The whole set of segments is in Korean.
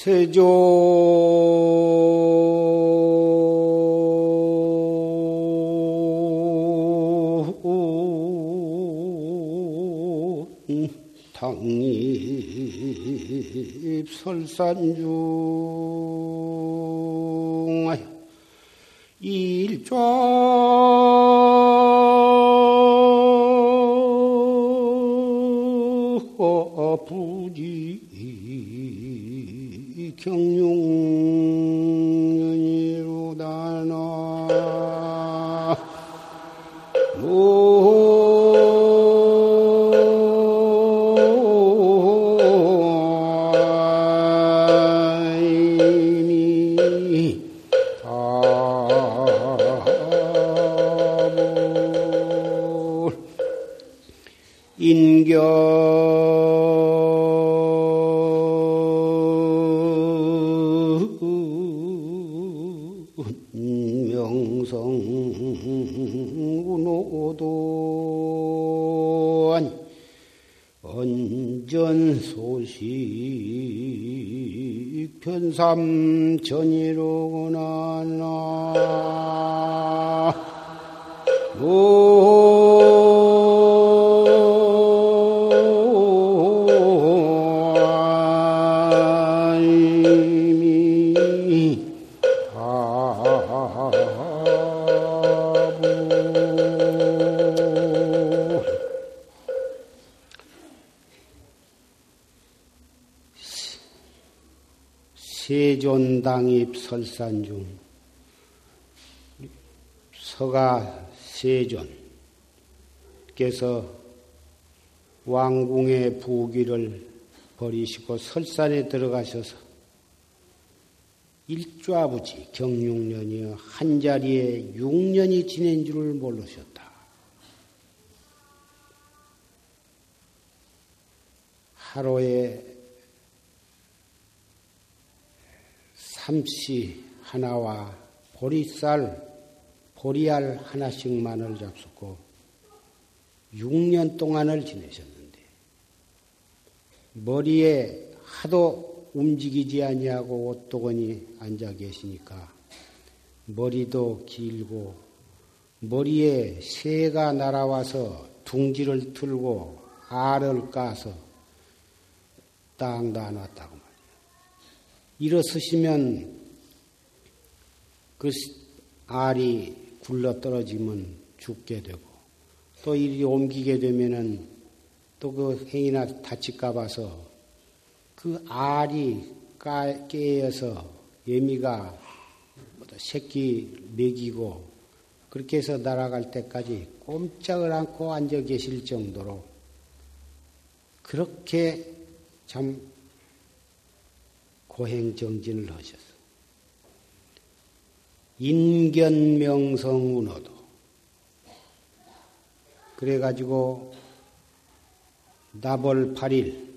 세조. 당립 설산중 세존당입 설산 중 서가 세존께서 왕궁의 부귀를 버리시고 설산에 들어가셔서 일좌부지 경육년이여 한 자리에 6년이 지낸 줄을 모르셨다. 하루에 삼시 하나와 보리쌀, 보리알 하나씩만을 잡숫고 6년 동안을 지내셨는데 머리에 하도 움직이지 아니하고 옷도건이 앉아 계시니까 머리도 길고 머리에 새가 날아와서 둥지를 틀고 알을 까서 땅다 놨다고 말이야. 일어서시면 그 알이 굴러 떨어지면 죽게 되고 또 이리 옮기게 되면은 또 그 행이나 다칠까 봐서 그 알이 까, 깨어서 예미가 새끼 먹이고 그렇게 해서 날아갈 때까지 꼼짝을 않고 앉아 계실 정도로 그렇게 참 고행 정진을 하셨어. 인견명성 운호도. 그래가지고 나벌 8일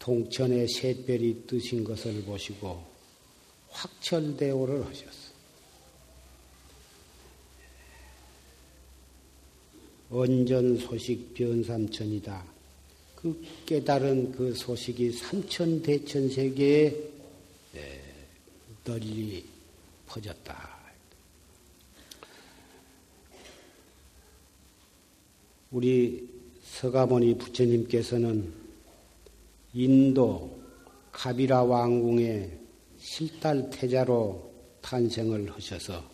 동천의 샛별이 뜨신 것을 보시고 확철대오를 하셨어. 언전 소식 변삼천이다. 그 깨달은 그 소식이 삼천 대천 세계에 널리 퍼졌다. 우리 서가모니 부처님께서는 인도 가비라 왕궁의 실달 태자로 탄생을 하셔서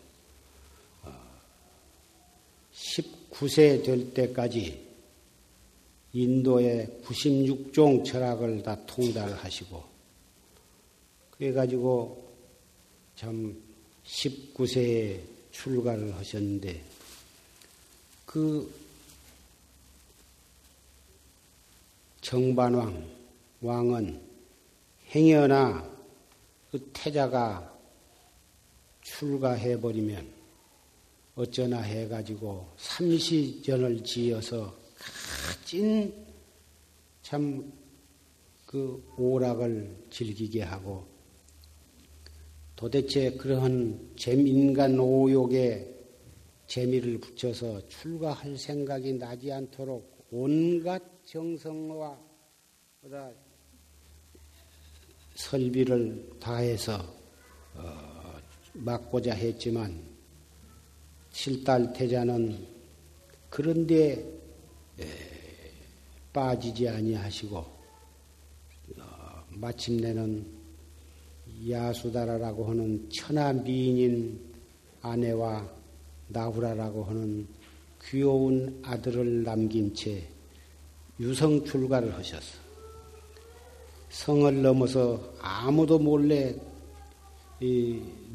19세 될 때까지 인도의 96종 철학을 다 통달하시고 그래가지고 참 19세에 출가를 하셨는데 그 정반왕 왕은 행여나 그 태자가 출가해버리면 어쩌나 해가지고 삼시전을 지어서 가진 참그 오락을 즐기게 하고 도대체 그러한 재민간 오욕에 재미를 붙여서 출가할 생각이 나지 않도록 온갖 정성과 보다 설비를 다해서 어, 막고자 했지만 칠달 태자는 그런데 빠지지 아니하시고 어, 마침내는 야수다라라고 하는 천하 미인인 아내와 나후라라고 하는 귀여운 아들을 남긴 채 유성 출가를 하셨어. 성을 넘어서 아무도 몰래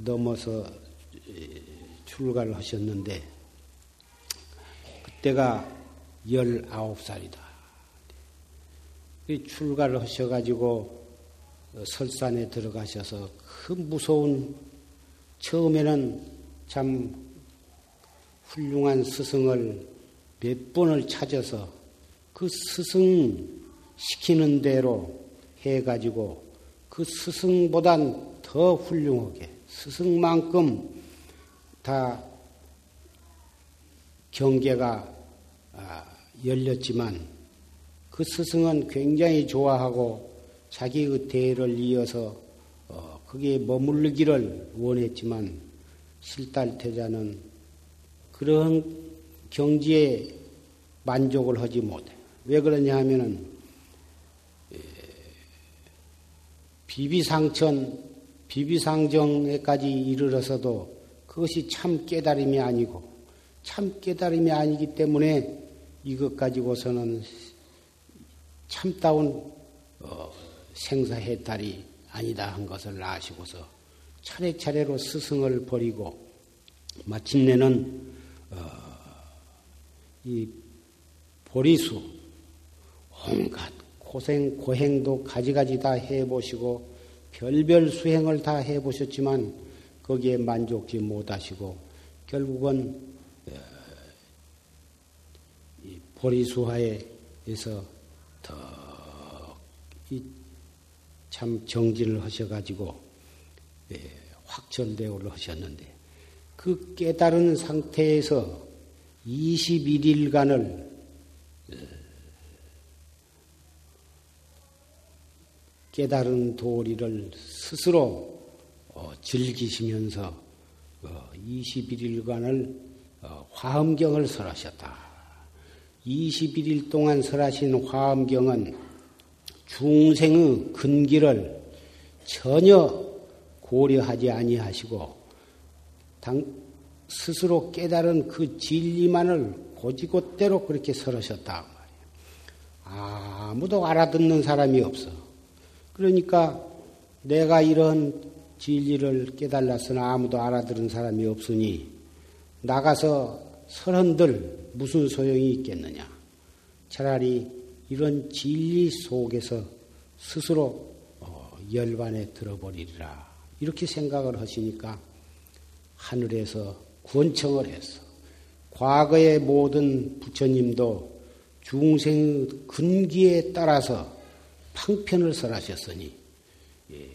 넘어서 출가를 하셨는데 그때가 열아홉 살이다. 출가를 하셔가지고 설산에 들어가셔서 그 무서운 처음에는 참 훌륭한 스승을 몇 번을 찾아서 그 스승 시키는 대로 해가지고 그 스승보단 더 훌륭하게 스승만큼 다 경계가 아, 열렸지만 그 스승은 굉장히 좋아하고 자기의 대를 이어서 어, 거기에 머무르기를 원했지만 실달태자는 그런 경지에 만족을 하지 못해. 왜 그러냐 하면은 비비상천, 비비상정에까지 이르러서도 그것이 참 깨달음이 아니고 참 깨달음이 아니기 때문에 이것 가지고서는 참다운 어, 생사해탈이 아니다 한 것을 아시고서 차례차례로 스승을 버리고 마침내는 어, 이 보리수 온갖 고생 고행도 가지가지 다 해보시고 별별 수행을 다 해보셨지만 거기에 만족지 못하시고 결국은 어, 보리수화에서 더참 정진을 하셔가지고 예, 확철대오를 하셨는데 그 깨달은 상태에서 21일간을 어, 깨달은 도리를 스스로 어, 즐기시면서 21일간을 화엄경을 설하셨다. 21일 동안 설하신 화엄경은 중생의 근기를 전혀 고려하지 아니하시고 당, 스스로 깨달은 그 진리만을 고지곳대로 그렇게 설하셨다. 아무도 알아듣는 사람이 없어. 그러니까 내가 이런 진리를 깨달았으나 아무도 알아들은 사람이 없으니 나가서 설한들 무슨 소용이 있겠느냐. 차라리 이런 진리 속에서 스스로 어, 열반에 들어버리리라. 이렇게 생각을 하시니까 하늘에서 구원청을 했어. 과거의 모든 부처님도 중생의 근기에 따라서 방편을 설하셨으니 예.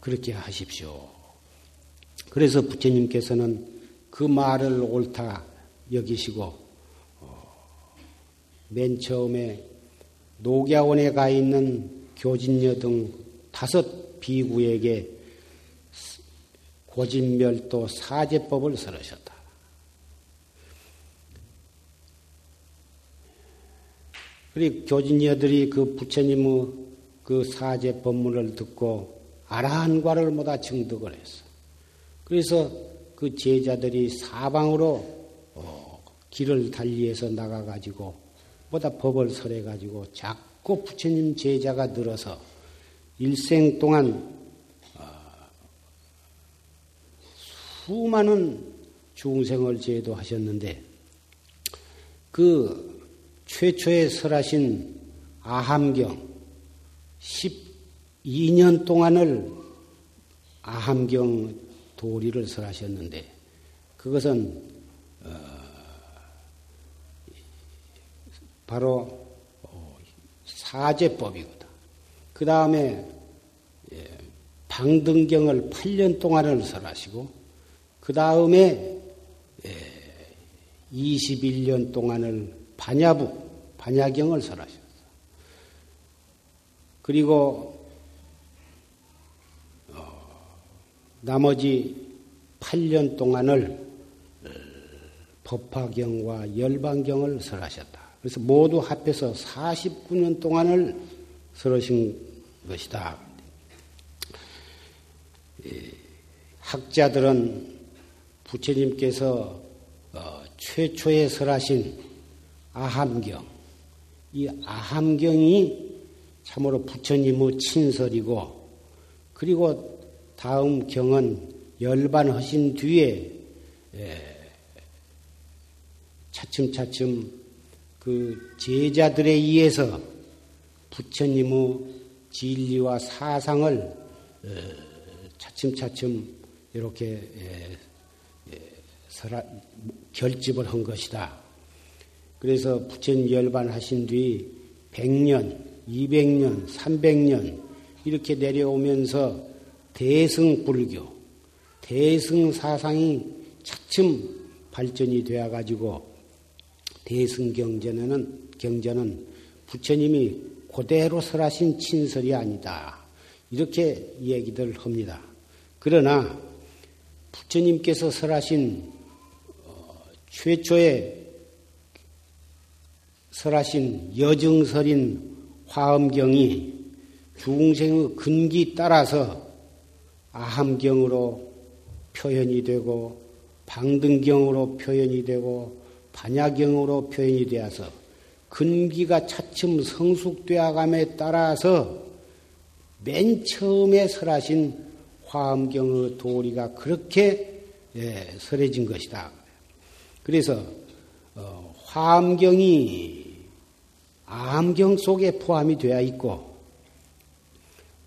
그렇게 하십시오. 그래서 부처님께서는 그 말을 옳다 여기시고 어, 맨 처음에 녹야원에 가 있는 교진녀 등 다섯 비구에게 고진멸도 사제법을 설하셨다. 그리고 교진녀들이 그 부처님의 그 사제 법문을 듣고 아라한과를 모다 증득을 했어. 그래서 그 제자들이 사방으로 어, 길을 달리해서 나가가지고 보다 법을 설해가지고 자꾸 부처님 제자가 늘어서 일생 동안 어, 수많은 중생을 제도하셨는데 그 최초에 설하신 아함경 12년 동안을 아함경 도리를 설하셨는데 그것은 어, 바로 어, 사제법이거든. 그 다음에 예, 방등경을 8년 동안을 설하시고 그 다음에 21년 예, 동안을 반야부 반야경을 설하셨어. 그리고 어, 나머지 8년 동안을 어, 법화경과 열반경을 설하셨다. 그래서 모두 합해서 49년 동안을 설하신 것이다. 학자들은 부처님께서 어, 최초에 설하신 아함경, 이 아함경이 참으로 부처님의 친설이고, 그리고 다음 경은 열반하신 뒤에 차츰차츰 그 제자들에 의해서 부처님의 진리와 사상을 어, 차츰차츰 이렇게 결집을 한 것이다. 그래서 부처님 열반하신 뒤 100년, 200년, 300년 이렇게 내려오면서 대승불교, 대승사상이 차츰 발전이 되어 가지고 대승경전에는 경전은 부처님이 그대로 설하신 친설이 아니다. 이렇게 얘기들 합니다. 그러나 부처님께서 설하신 어, 최초의 설하신 여정설인 화엄경이 중생의 근기 따라서 아함경으로 표현이 되고 방등경으로 표현이 되고 반야경으로 표현이 되어서 근기가 차츰 성숙되어감에 따라서 맨 처음에 설하신 화엄경의 도리가 그렇게 예, 설해진 것이다. 그래서 어, 화엄경이 암경 속에 포함이 되어 있고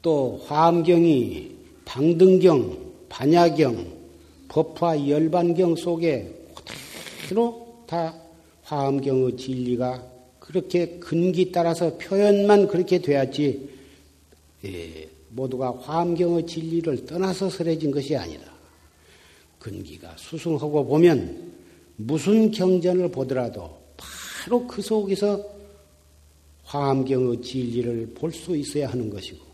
또 화엄경이 방등경, 반야경, 법화 열반경 속에 그대로 다 화엄경의 진리가 그렇게 근기 따라서 표현만 그렇게 되었지 예, 모두가 화엄경의 진리를 떠나서 설해진 것이 아니다. 근기가 수승하고 보면 무슨 경전을 보더라도 바로 그 속에서 화엄경의 진리를 볼 수 있어야 하는 것이고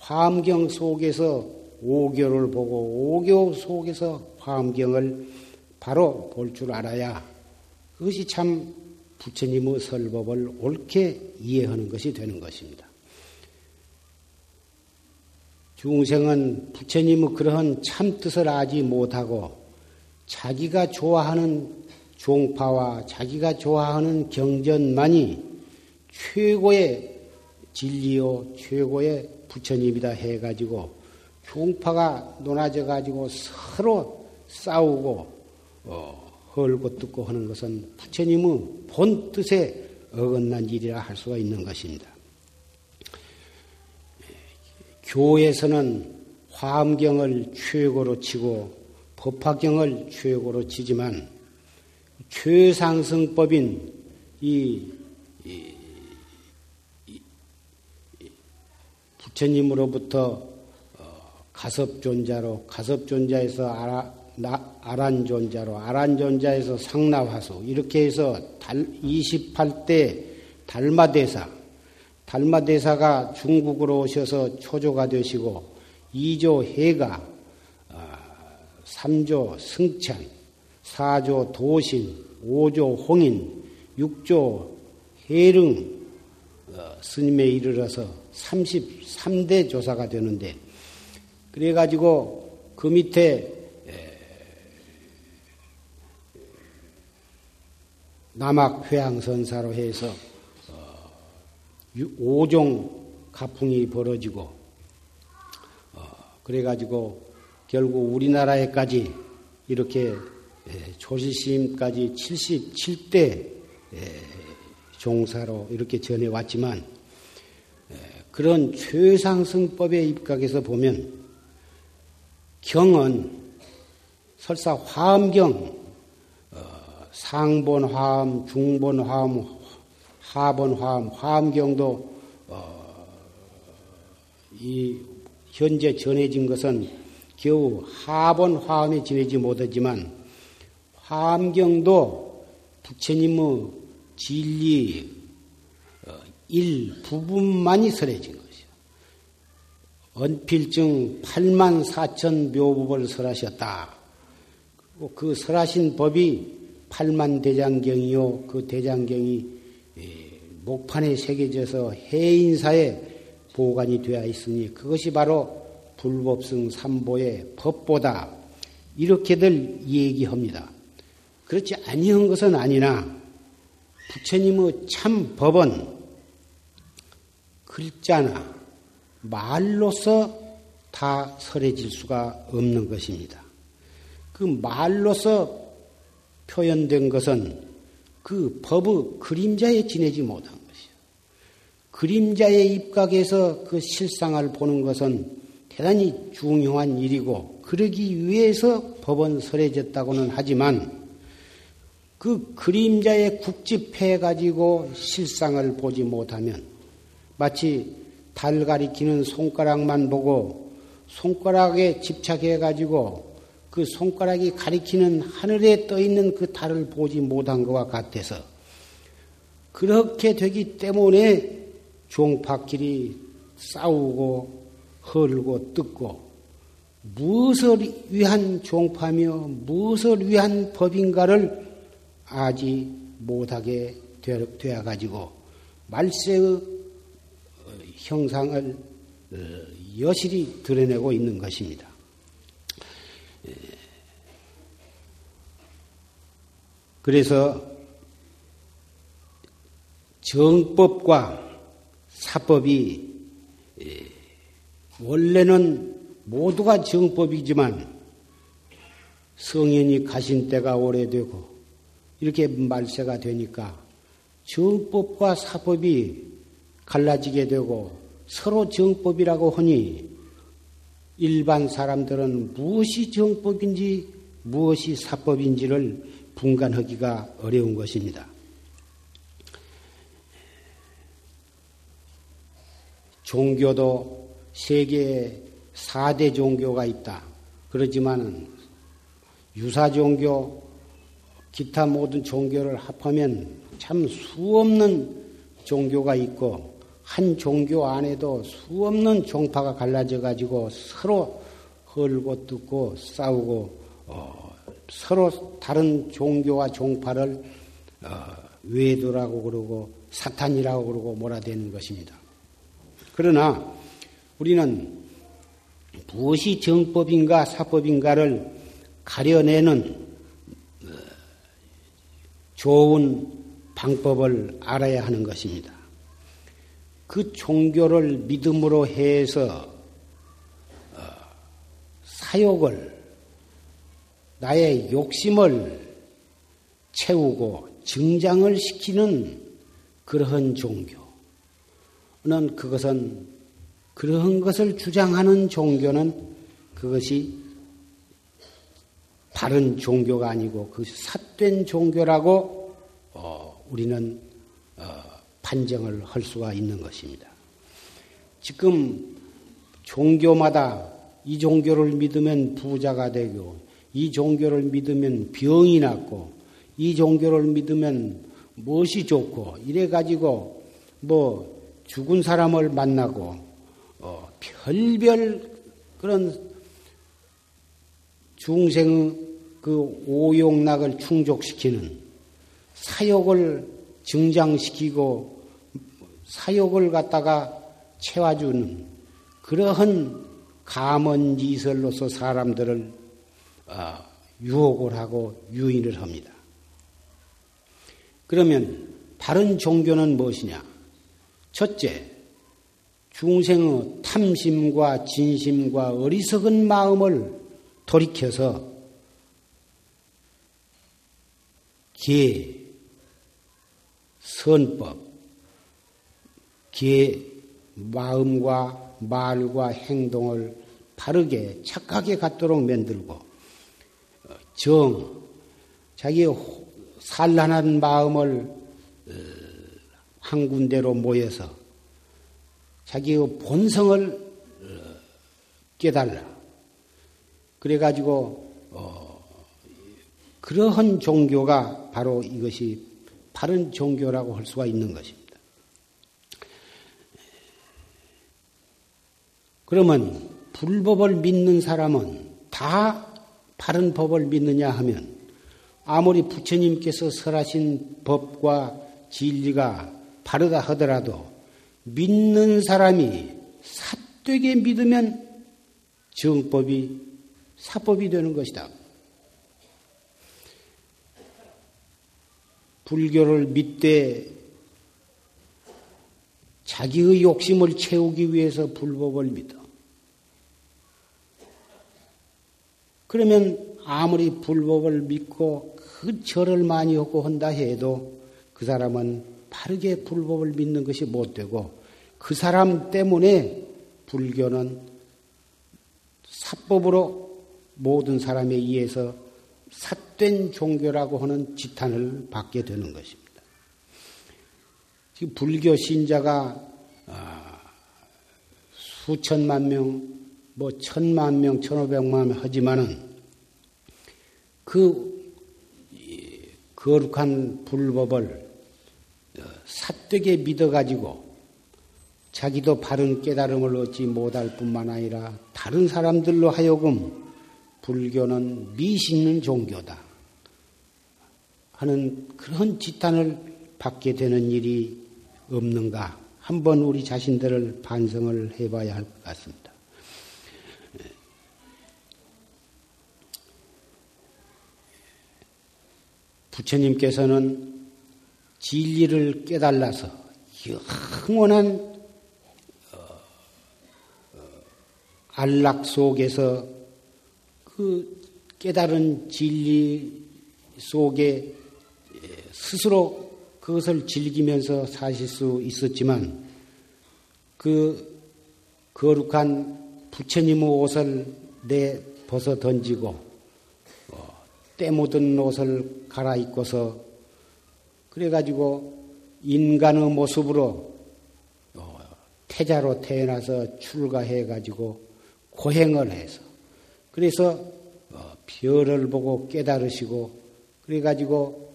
화엄경 속에서 오교를 보고 오교 속에서 화엄경을 바로 볼 줄 알아야 그것이 참 부처님의 설법을 옳게 이해하는 것이 되는 것입니다. 중생은 부처님의 그러한 참뜻을 알지 못하고 자기가 좋아하는 종파와 자기가 좋아하는 경전만이 최고의 진리요, 최고의 부처님이다 해가지고 종파가 논아져 가지고 서로 싸우고 어, 헐고 뜯고 하는 것은 부처님의 본 뜻에 어긋난 일이라 할 수가 있는 것입니다. 교에서는 화엄경을 최고로 치고 법화경을 최고로 치지만 최상승법인 이, 이, 부처님으로부터 어, 가섭존자로 가섭존자에서 아라, 나, 아란존자로 아란존자에서 상나화수 이렇게 해서 달, 28대 달마대사. 달마대사가 중국으로 오셔서 초조가 되시고 2조 해가 3조 아, 승찬 4조 도신 5조 홍인 6조 해릉 어, 스님에 이르러서 33대 조사가 되는데 그래가지고 그 밑에 남학 회양선사로 해서 5종 가풍이 벌어지고 어, 그래가지고 결국 우리나라에까지 이렇게 조실심까지 77대 종사로 이렇게 전해왔지만 그런 최상승법의 입각에서 보면 경은 설사 화엄경 어, 상본 화엄, 중본 화엄, 하본 화엄, 화엄경도 어, 이 현재 전해진 것은 겨우 하본 화엄에 지내지 못하지만 화엄경도 부처님의 진리 일부분만이 설해진 것이요. 언필증 8만 4천 묘법을 설하셨다. 그 설하신 법이 8만 대장경이요. 그 대장경이 예, 목판에 새겨져서 해인사에 보관이 되어 있으니 그것이 바로 불법성 삼보의 법보다 이렇게들 얘기합니다. 그렇지 아니한 것은 아니나 부처님의 참 법은 글자나 말로서 다 설해질 수가 없는 것입니다. 그 말로서 표현된 것은 그 법의 그림자에 지내지 못한 것이요. 그림자의 입각에서 그 실상을 보는 것은 대단히 중요한 일이고 그러기 위해서 법은 설해졌다고는 하지만 그 그림자에 국집해 가지고 실상을 보지 못하면 마치 달 가리키는 손가락만 보고 손가락에 집착해 가지고 그 손가락이 가리키는 하늘에 떠 있는 그 달을 보지 못한 것과 같아서 그렇게 되기 때문에 종파끼리 싸우고 헐고 뜯고 무엇을 위한 종파며 무엇을 위한 법인가를 아지 못하게 되어 가지고 말세의 어, 형상을 어, 여실히 드러내고 있는 것입니다. 예. 그래서 정법과 사법이 예, 원래는 모두가 정법이지만 성현이 가신 때가 오래되고 이렇게 말세가 되니까 정법과 사법이 갈라지게 되고 서로 정법이라고 하니 일반 사람들은 무엇이 정법인지 무엇이 사법인지를 분간하기가 어려운 것입니다. 종교도 세계에 4대 종교가 있다. 그렇지만 유사 종교, 기타 모든 종교를 합하면 참 수없는 종교가 있고 한 종교 안에도 수없는 종파가 갈라져 가지고 서로 헐고 뜯고 싸우고 어, 서로 다른 종교와 종파를 어, 외도라고 그러고 사탄이라고 그러고 몰아대는 것입니다. 그러나 우리는 무엇이 정법인가 사법인가를 가려내는 좋은 방법을 알아야 하는 것입니다. 그 종교를 믿음으로 해서 어, 사욕을 나의 욕심을 채우고 증장을 시키는 그러한 종교는 그것은 그러한 것을 주장하는 종교는 그것이 바른 종교가 아니고 그 삿된 종교라고 어, 우리는 어, 판정을 할 수가 있는 것입니다. 지금 종교마다 이 종교를 믿으면 부자가 되고 이 종교를 믿으면 병이 낫고 이 종교를 믿으면 무엇이 좋고 이래 가지고 뭐 죽은 사람을 만나고 어, 별별 그런 중생의 그 오용락을 충족시키는 사욕을 증장시키고 사욕을 갖다가 채워주는 그러한 감언지설로서 사람들을 어, 유혹을 하고 유인을 합니다. 그러면 바른 종교는 무엇이냐? 첫째, 중생의 탐심과 진심과 어리석은 마음을 돌이켜서 계, 선법, 계, 마음과 말과 행동을 바르게 착하게 갖도록 만들고 정, 자기 산란한 마음을 어, 한 군데로 모여서 자기의 본성을 어, 깨달라. 그래가지고 어, 그러한 종교가 바로 이것이 바른 종교라고 할 수가 있는 것입니다. 그러면 불법을 믿는 사람은 다 바른 법을 믿느냐 하면 아무리 부처님께서 설하신 법과 진리가 바르다 하더라도 믿는 사람이 사되게 믿으면 정법이 사법이 되는 것이다. 불교를 믿되 자기의 욕심을 채우기 위해서 불법을 믿어. 그러면 아무리 불법을 믿고 그 절을 많이 하고 한다 해도 그 사람은 바르게 불법을 믿는 것이 못 되고 그 사람 때문에 불교는 사법으로 모든 사람에 의해서 삿된 종교라고 하는 지탄을 받게 되는 것입니다. 지금 불교 신자가 아, 수천만 명, 뭐 천만 명, 천오백만 명 하지만은 그 거룩한 불법을 삿되게 믿어가지고 자기도 바른 깨달음을 얻지 못할 뿐만 아니라 다른 사람들로 하여금 불교는 미신는 종교다 하는 그런 지탄을 받게 되는 일이 없는가 한번 우리 자신들을 반성을 해봐야 할 것 같습니다. 부처님께서는 진리를 깨달아서 영원한 어, 어, 안락 속에서 그 깨달은 진리 속에 스스로 그것을 즐기면서 사실 수 있었지만 그 거룩한 부처님의 옷을 내 벗어 던지고 어, 때 묻은 옷을 갈아입고서 그래가지고 인간의 모습으로 어, 태자로 태어나서 출가해가지고 고행을 해서 그래서 어, 별을 보고 깨달으시고 그래가지고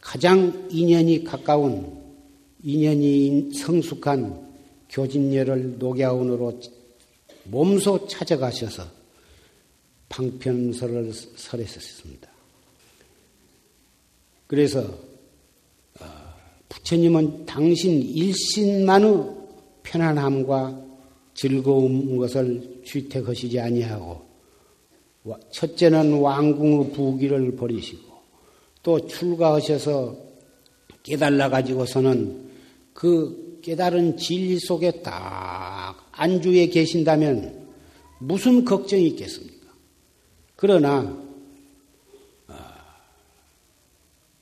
가장 인연이 가까운 인연이 성숙한 교진녀를 녹야운으로 몸소 찾아가셔서 방편설을 설했었습니다. 그래서 어, 부처님은 당신 일신만의 편안함과 즐거운 것을 취택하시지 아니하고 첫째는 왕궁의 부귀를 버리시고 또 출가하셔서 깨달아 가지고서는 그 깨달은 진리 속에 딱 안주해 계신다면 무슨 걱정이 있겠습니까? 그러나 아,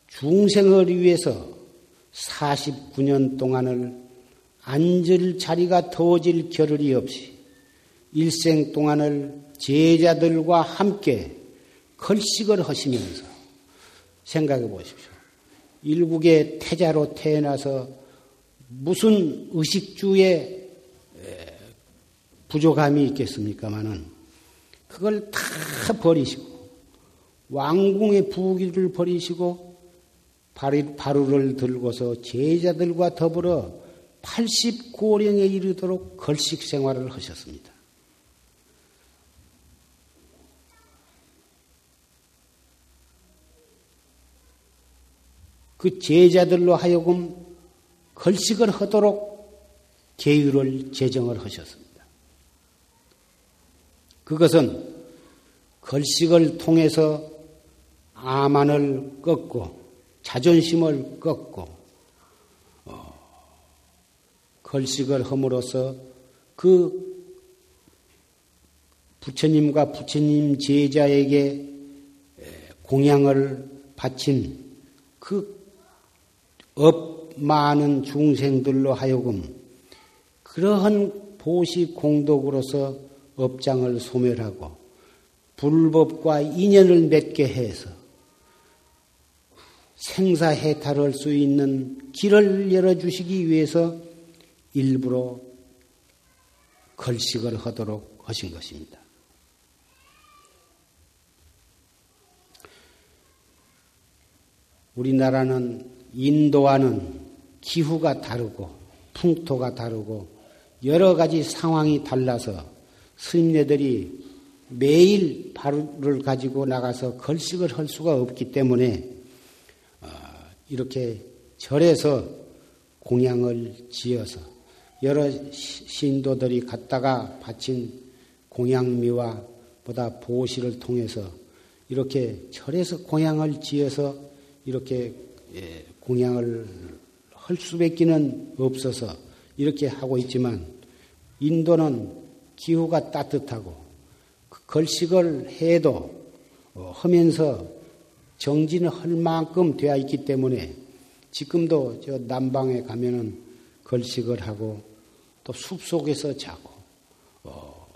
중생을 위해서 49년 동안을 앉을 자리가 더워질 겨를이 없이 일생 동안을 제자들과 함께 걸식을 하시면서 생각해 보십시오. 일국의 태자로 태어나서 무슨 의식주의 부족함이 있겠습니까마는 그걸 다 버리시고 왕궁의 부귀를 버리시고 바루를 들고서 제자들과 더불어 80고령에 이르도록 걸식 생활을 하셨습니다. 그 제자들로 하여금 걸식을 하도록 계율을 제정을 하셨습니다. 그것은 걸식을 통해서 아만을 꺾고 자존심을 꺾고 어, 걸식을 함으로써 그 부처님과 부처님 제자에게 공양을 바친 그 업 많은 중생들로 하여금 그러한 보시 공덕으로서 업장을 소멸하고 불법과 인연을 맺게 해서 생사해탈할 수 있는 길을 열어주시기 위해서 일부러 걸식을 하도록 하신 것입니다. 우리나라는 인도와는 기후가 다르고 풍토가 다르고 여러 가지 상황이 달라서 스님네들이 매일 바루를 가지고 나가서 걸식을 할 수가 없기 때문에 어, 이렇게 절에서 공양을 지어서 여러 신도들이 갖다가 바친 공양미와 보다 보시를 통해서 이렇게 절에서 공양을 지어서 이렇게 예, 공양을 할 수밖에는 없어서 이렇게 하고 있지만 인도는 기후가 따뜻하고 그 걸식을 해도 어, 하면서 정진을 할 만큼 되어 있기 때문에 지금도 저 남방에 가면은 걸식을 하고 또 숲 속에서 자고 어,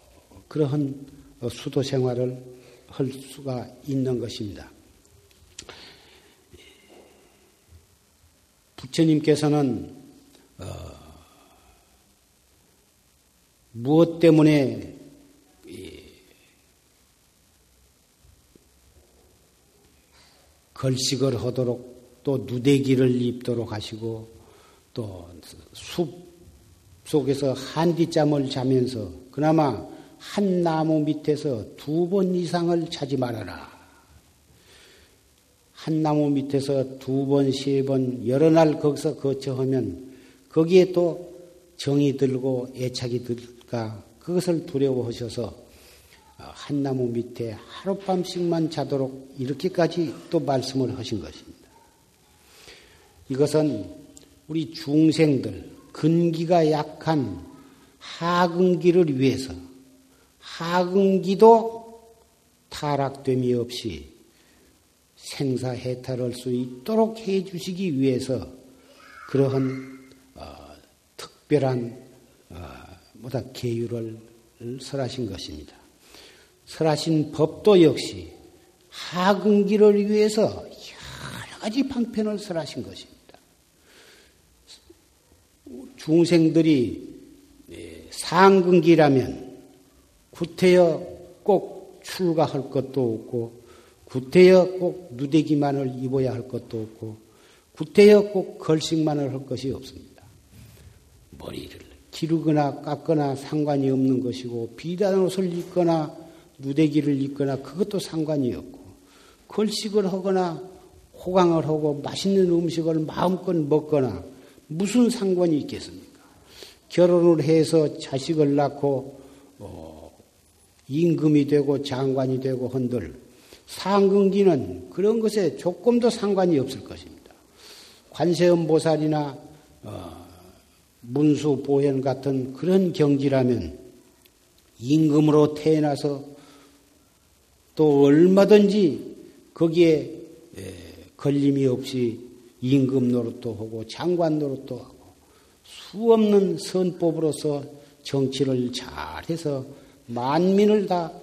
그러한 수도 생활을 할 수가 있는 것입니다. 부처님께서는 어, 무엇 때문에 걸식을 하도록 또 누대기를 입도록 하시고 또 숲 속에서 한디짬을 자면서 그나마 한 나무 밑에서 두 번 이상을 자지 말아라. 한 나무 밑에서 두 번, 세 번, 여러 날 거기서 거쳐하면 거기에 또 정이 들고 애착이 들까 그것을 두려워하셔서 한 나무 밑에 하룻밤씩만 자도록 이렇게까지 또 말씀을 하신 것입니다. 이것은 우리 중생들, 근기가 약한 하근기를 위해서 하근기도 타락됨이 없이 생사해탈할 수 있도록 해 주시기 위해서 그러한 어, 특별한 어, 뭐다 계율을 설하신 것입니다. 설하신 법도 역시 하근기를 위해서 여러 가지 방편을 설하신 것입니다. 중생들이 예, 상근기라면 구태여 꼭 출가할 것도 없고 구태여 꼭 누대기만을 입어야 할 것도 없고 구태여 꼭 걸식만을 할 것이 없습니다. 머리를 기르거나 깎거나 상관이 없는 것이고 비단 옷을 입거나 누대기를 입거나 그것도 상관이 없고 걸식을 하거나 호강을 하고 맛있는 음식을 마음껏 먹거나 무슨 상관이 있겠습니까? 결혼을 해서 자식을 낳고 어, 임금이 되고 장관이 되고 한들 상근기는 그런 것에 조금도 상관이 없을 것입니다. 관세음 보살이나 어, 문수 보현 같은 그런 경지라면 임금으로 태어나서 또 얼마든지 거기에 걸림이 없이 임금 노릇도 하고 장관 노릇도 하고 수없는 선법으로서 정치를 잘해서 만민을 다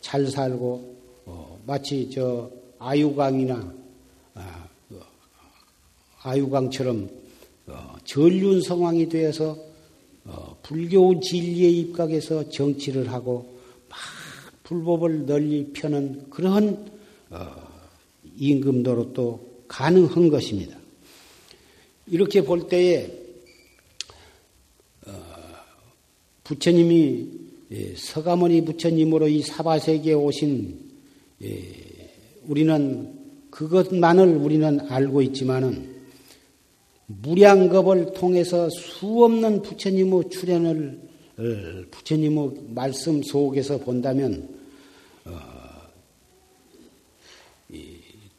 잘 살고 어, 마치 저 아유강이나 아, 그 아유강처럼 어, 전륜성왕이 되어서 어, 불교 진리에 입각해서 정치를 하고 막 불법을 널리 펴는 그러한 어, 임금 노릇도 가능한 것입니다. 이렇게 볼 때에 어, 부처님이 예, 서가모니 부처님으로 이 사바세계에 오신 예, 우리는 그것만을 우리는 알고 있지만은 무량겁을 통해서 수없는 부처님의 출현을 어, 부처님의 말씀 속에서 본다면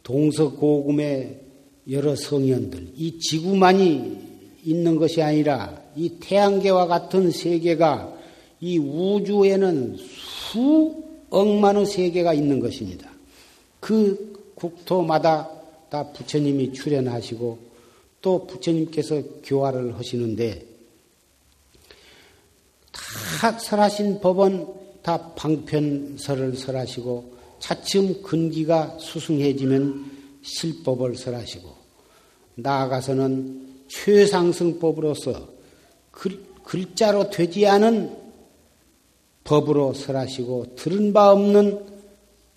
동서고금의 여러 성현들, 이 지구만이 있는 것이 아니라 이 태양계와 같은 세계가 이 우주에는 수 억만의 세계가 있는 것입니다. 그 국토마다 다 부처님이 출연하시고 또 부처님께서 교화를 하시는데 다 설하신 법은 다 방편설을 설하시고 차츰 근기가 수승해지면 실법을 설하시고 나아가서는 최상승법으로서 글, 글자로 되지 않은 법으로 설하시고 들은 바 없는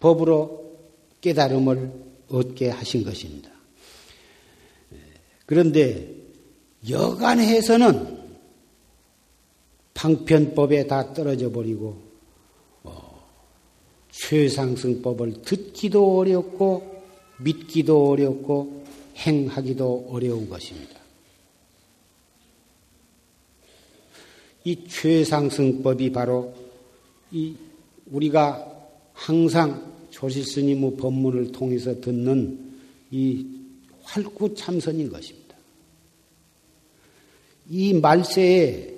법으로 깨달음을 얻게 하신 것입니다. 그런데 여간해서는 방편법에 다 떨어져 버리고 최상승법을 듣기도 어렵고 믿기도 어렵고 행하기도 어려운 것입니다. 이 최상승법이 바로 이 우리가 항상 조실 스님의 법문을 통해서 듣는 이 활구 참선인 것입니다. 이 말세에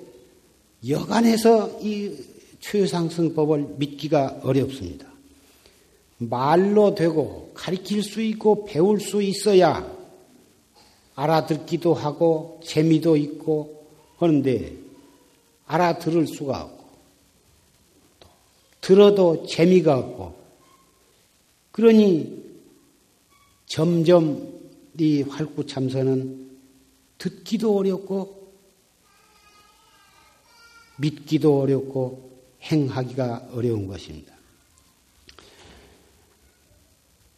여간해서 이 최상승법을 믿기가 어렵습니다. 말로 되고 가르칠 수 있고 배울 수 있어야 알아듣기도 하고 재미도 있고 그런데 알아들을 수가 없고 들어도 재미가 없고 그러니 점점 이 활구참선은 듣기도 어렵고 믿기도 어렵고 행하기가 어려운 것입니다.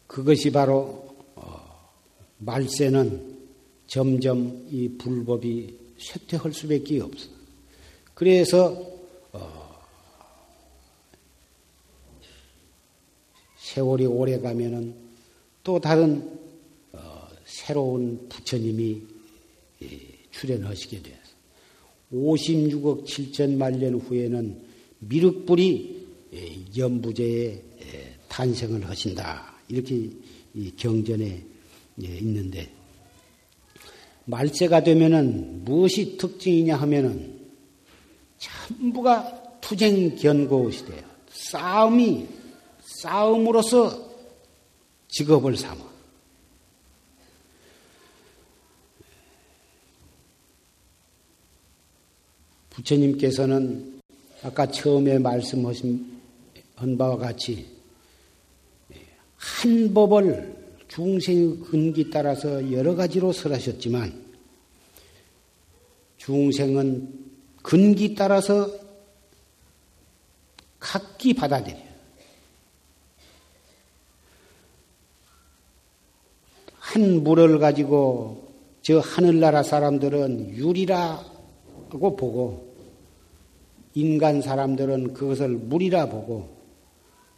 그것이 바로 어, 말세는 점점 이 불법이 쇠퇴할 수밖에 없어. 그래서 어, 세월이 오래 가면은 또 다른 어, 새로운 부처님이 예, 출연하시게 되어서 56억 7천 만 년 후에는 미륵불이 예, 연부제에 예, 탄생을 하신다. 이렇게 경전에 있는데 말세가 되면은 무엇이 특징이냐 하면은 전부가 투쟁 견고 시대야. 싸움이 싸움으로서 직업을 삼아. 부처님께서는 아까 처음에 말씀하신 바와 같이 한 법을 중생의 근기 따라서 여러 가지로 설하셨지만 중생은 근기 따라서 각기 받아들여 한 물을 가지고 저 하늘나라 사람들은 유리라고 보고 인간 사람들은 그것을 물이라 보고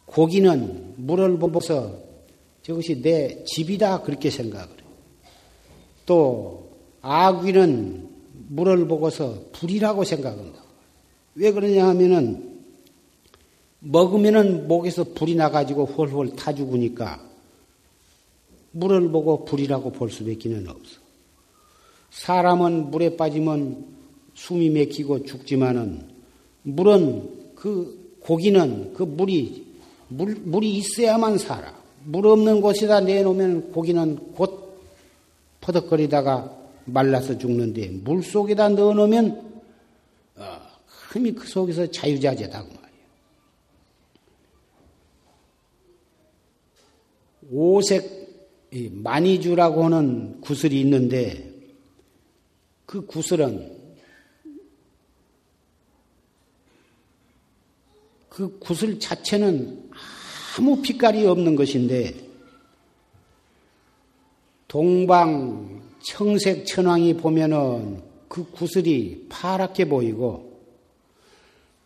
고기는 물을 보고서 저것이 내 집이다 그렇게 생각을 해요. 또 아귀는 물을 보고서 불이라고 생각한다. 왜 그러냐 하면은 먹으면은 목에서 불이 나가지고 홀홀 타 죽으니까 물을 보고 불이라고 볼 수밖에는 없어. 사람은 물에 빠지면 숨이 맥히고 죽지만은 물은 그 고기는 그 물이 물, 물이 있어야만 살아. 물 없는 곳에다 내놓으면 고기는 곧 퍼덕거리다가 말라서 죽는데 물 속에다 넣어놓으면 어, 흠이 그 속에서 자유자재다고 말이에요. 오색 마니주라고 하는 구슬이 있는데 그 구슬은 그 구슬 자체는 아무 빛깔이 없는 것인데 동방 청색 천왕이 보면은 그 구슬이 파랗게 보이고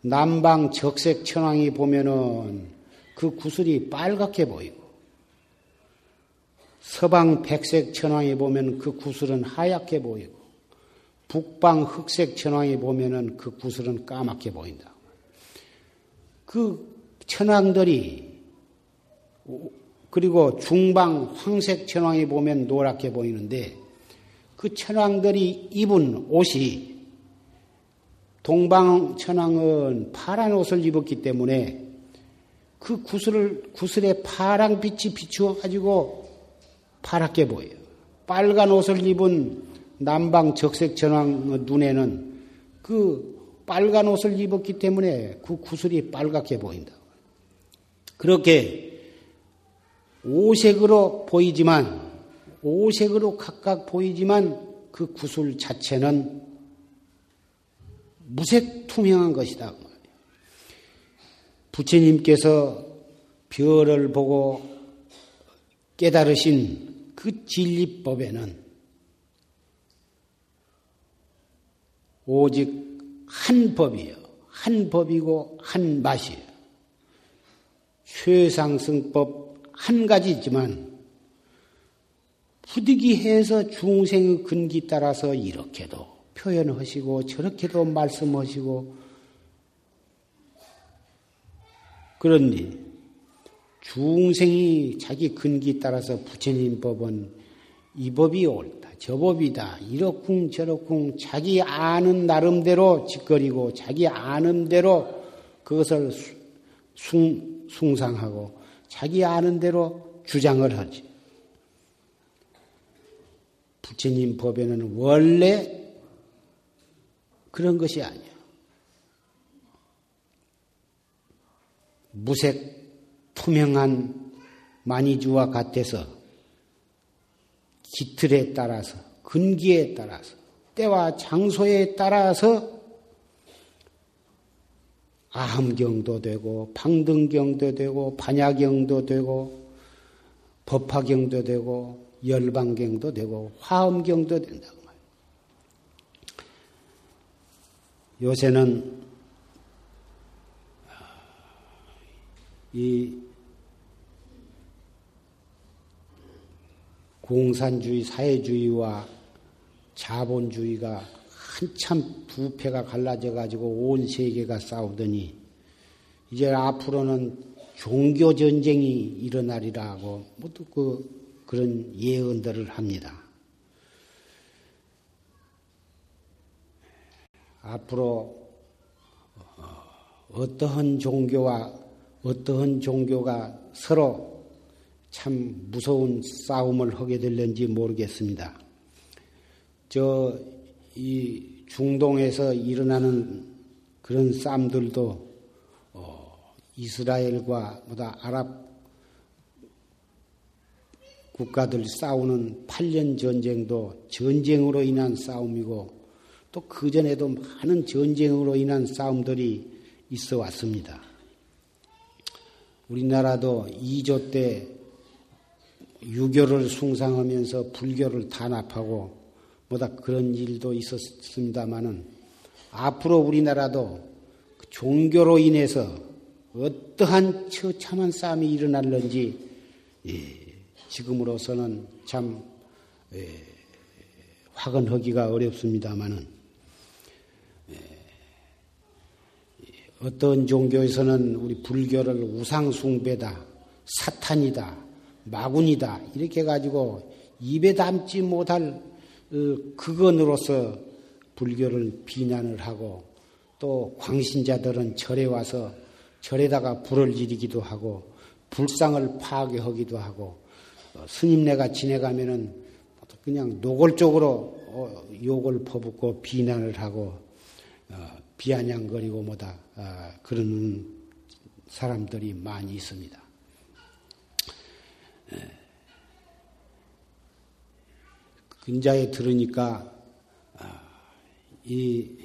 남방 적색 천왕이 보면은 그 구슬이 빨갛게 보이고 서방 백색 천왕이 보면 그 구슬은 하얗게 보이고 북방 흑색 천왕이 보면은 그 구슬은 까맣게 보인다. 그 천왕들이 그리고 중방 황색 천왕이 보면 노랗게 보이는데 그 천왕들이 입은 옷이 동방 천왕은 파란 옷을 입었기 때문에 그 구슬을 구슬에 파란 빛이 비추어 가지고 파랗게 보여요. 빨간 옷을 입은 남방 적색 천왕 눈에는 그 빨간 옷을 입었기 때문에 그 구슬이 빨갛게 보인다. 그렇게 오색으로 보이지만 오색으로 각각 보이지만 그 구슬 자체는 무색 투명한 것이다. 부처님께서 별을 보고 깨달으신 그 진리법에는 오직 한 법이에요. 한 법이고 한 맛이에요. 최상승법 한 가지 있지만 부득이해서 중생의 근기 따라서 이렇게도 표현하시고 저렇게도 말씀하시고 그런니 중생이 자기 근기 따라서 부처님 법은 이 법이 옳다. 저 법이다. 이렇쿵 저렇쿵 자기 아는 나름대로 짓거리고 자기 아는 대로 그것을 숭, 숭상하고 자기 아는 대로 주장을 하지. 부처님 법에는 원래 그런 것이 아니야. 무색 투명한 만이주와 같아서 기틀에 따라서 근기에 따라서 때와 장소에 따라서 아함경도 되고 방등경도 되고 반야경도 되고 법화경도 되고 열방경도 되고 화엄경도 된다고 말이에요. 요새는 이 공산주의, 사회주의와 자본주의가 한참 부패가 갈라져 가지고 온 세계가 싸우더니 이제 앞으로는 종교 전쟁이 일어나리라고 모두 그 그런 예언들을 합니다. 앞으로 어떠한 종교와 어떠한 종교가 서로 참 무서운 싸움을 하게 될는지 모르겠습니다. 저, 이 중동에서 일어나는 그런 싸움들도, 어, 이스라엘과 보다 아랍 국가들 싸우는 8년 전쟁도 전쟁으로 인한 싸움이고, 또 그전에도 많은 전쟁으로 인한 싸움들이 있어 왔습니다. 우리나라도 2조 때 유교를 숭상하면서 불교를 단합하고 뭐다 그런 일도 있었습니다마는 앞으로 우리나라도 그 종교로 인해서 어떠한 처참한 싸움이 일어날는지 예, 지금으로서는 참 예, 확언하기가 어렵습니다마는 예, 어떤 종교에서는 우리 불교를 우상숭배다, 사탄이다, 마군이다. 이렇게 해가지고 입에 담지 못할 어, 그건으로서 불교를 비난을 하고 또 광신자들은 절에 와서 절에다가 불을 지르기도 하고 불상을 파괴하기도 하고 어, 스님네가 지내가면은 그냥 노골적으로 어, 욕을 퍼붓고 비난을 하고 비아냥거리고 뭐다 그러는 사람들이 많이 있습니다. 근자에 들으니까 아, 이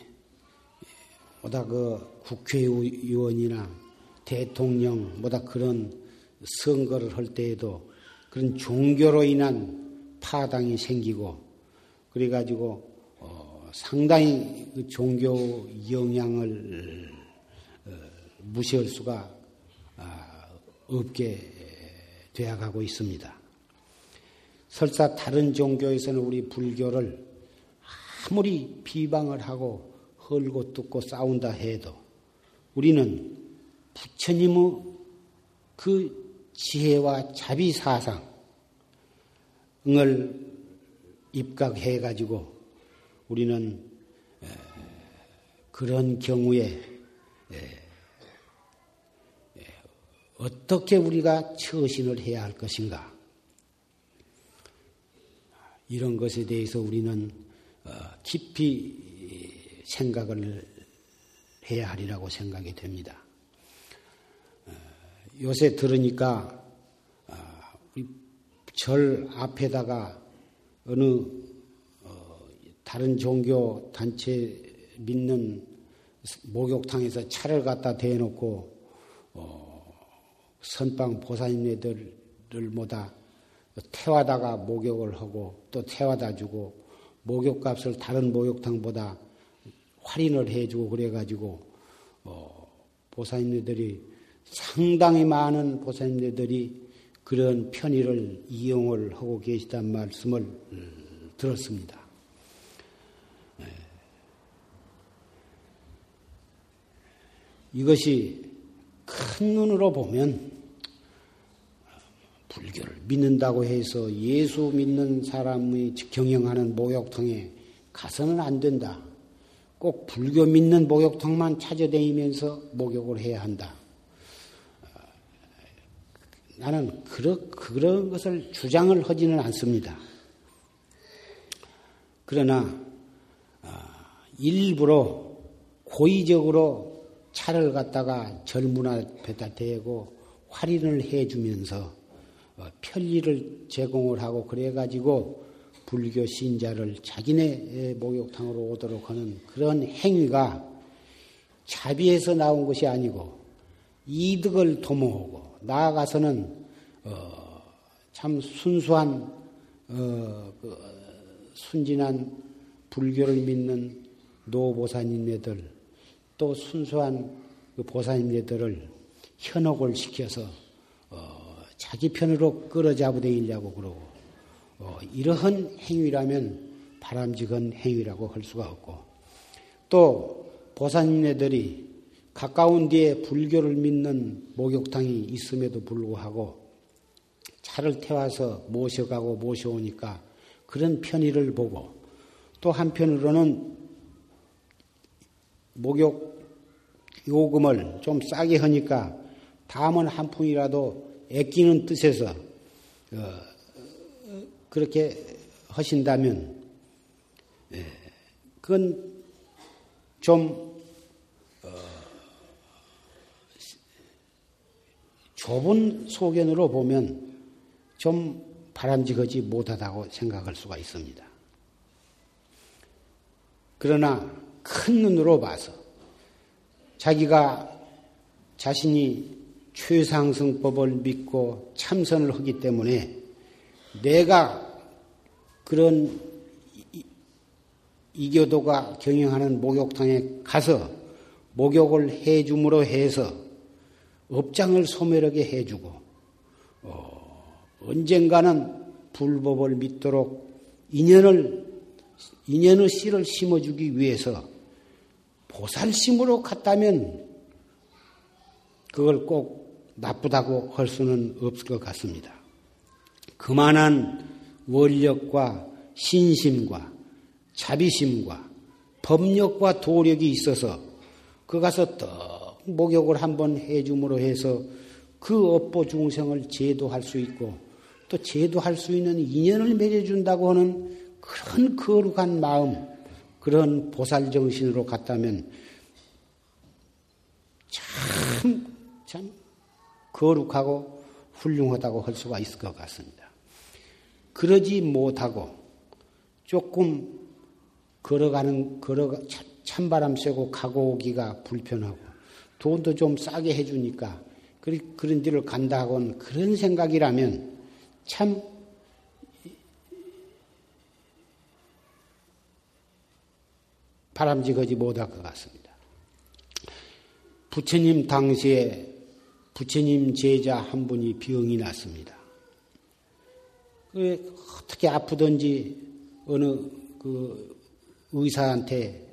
뭐다 그 국회의원이나 대통령 뭐다 그런 선거를 할 때에도 그런 종교로 인한 파당이 생기고 그래 가지고 어 상당히 그 종교 영향을 어 무시할 수가 아 없게 되어가고 있습니다. 설사 다른 종교에서는 우리 불교를 아무리 비방을 하고 헐고 뜯고 싸운다 해도 우리는 부처님의 그 지혜와 자비 사상을 입각해 가지고 우리는 그런 경우에 어떻게 우리가 처신을 해야 할 것인가? 이런 것에 대해서 우리는 어, 깊이 생각을 해야 하리라고 생각이 됩니다. 어, 요새 들으니까 어, 절 앞에다가 어느 다른 종교 단체 믿는 목욕탕에서 차를 갖다 대놓고 선방 보살님네들을 모다 태워다가 목욕을 하고 또 태워다 주고 목욕값을 다른 목욕탕보다 할인을 해주고 그래가지고 어, 보살님들이 상당히 많은 보살님들이 그런 편의를 이용을 하고 계시단 말씀을 들었습니다. 예. 이것이 큰 눈으로 보면 불교를 믿는다고 해서 예수 믿는 사람이 경영하는 목욕탕에 가서는 안 된다. 꼭 불교 믿는 목욕탕만 찾아다니면서 목욕을 해야 한다. 나는 그런, 그런 것을 주장을 하지는 않습니다. 그러나, 아, 일부러 고의적으로 차를 갖다가 젊은 앞에다 대고 할인을 해주면서 어, 편리를 제공을 하고 그래가지고 불교 신자를 자기네 목욕탕으로 오도록 하는 그런 행위가 자비에서 나온 것이 아니고 이득을 도모하고 나아가서는 어, 참 순수한 어, 그 순진한 불교를 믿는 노보사님네들 또 순수한 그 보사님네들을 현혹을 시켜서 어, 자기 편으로 끌어잡아다니려고 그러고 어, 이러한 행위라면 바람직한 행위라고 할 수가 없고 또 보사님네들이 가까운 데에 불교를 믿는 목욕탕이 있음에도 불구하고 차를 태워서 모셔가고 모셔오니까 그런 편의를 보고 또 한편으로는 목욕 요금을 좀 싸게 하니까 다음은 한 푼이라도 애끼는 뜻에서 어, 그렇게 하신다면 예, 그건 좀 좁은 소견으로 보면 좀 바람직하지 못하다고 생각할 수가 있습니다. 그러나 큰 눈으로 봐서 자기가 자신이 최상승법을 믿고 참선을 하기 때문에 내가 그런 이교도가 경영하는 목욕탕에 가서 목욕을 해줌으로 해서 업장을 소멸하게 해주고 어, 언젠가는 불법을 믿도록 인연을 인연의 씨를 심어주기 위해서 보살심으로 갔다면 그걸 꼭 나쁘다고 할 수는 없을 것 같습니다. 그만한 원력과 신심과 자비심과 법력과 도력이 있어서 그 가서 떡 목욕을 한번 해줌으로 해서 그 업보 중생을 제도할 수 있고 또 제도할 수 있는 인연을 맺어준다고 하는 그런 거룩한 마음, 그런 보살 정신으로 갔다면 참, 참 거룩하고 훌륭하다고 할 수가 있을 것 같습니다. 그러지 못하고 조금 걸어가는, 걸어가, 찬바람 쐬고 가고 오기가 불편하고 돈도 좀 싸게 해주니까 그런 데를 간다고는 그런 생각이라면 참 바람직하지 못할 것 같습니다. 부처님 당시에 부처님 제자 한 분이 병이 났습니다. 어떻게 아프든지 어느 그 의사한테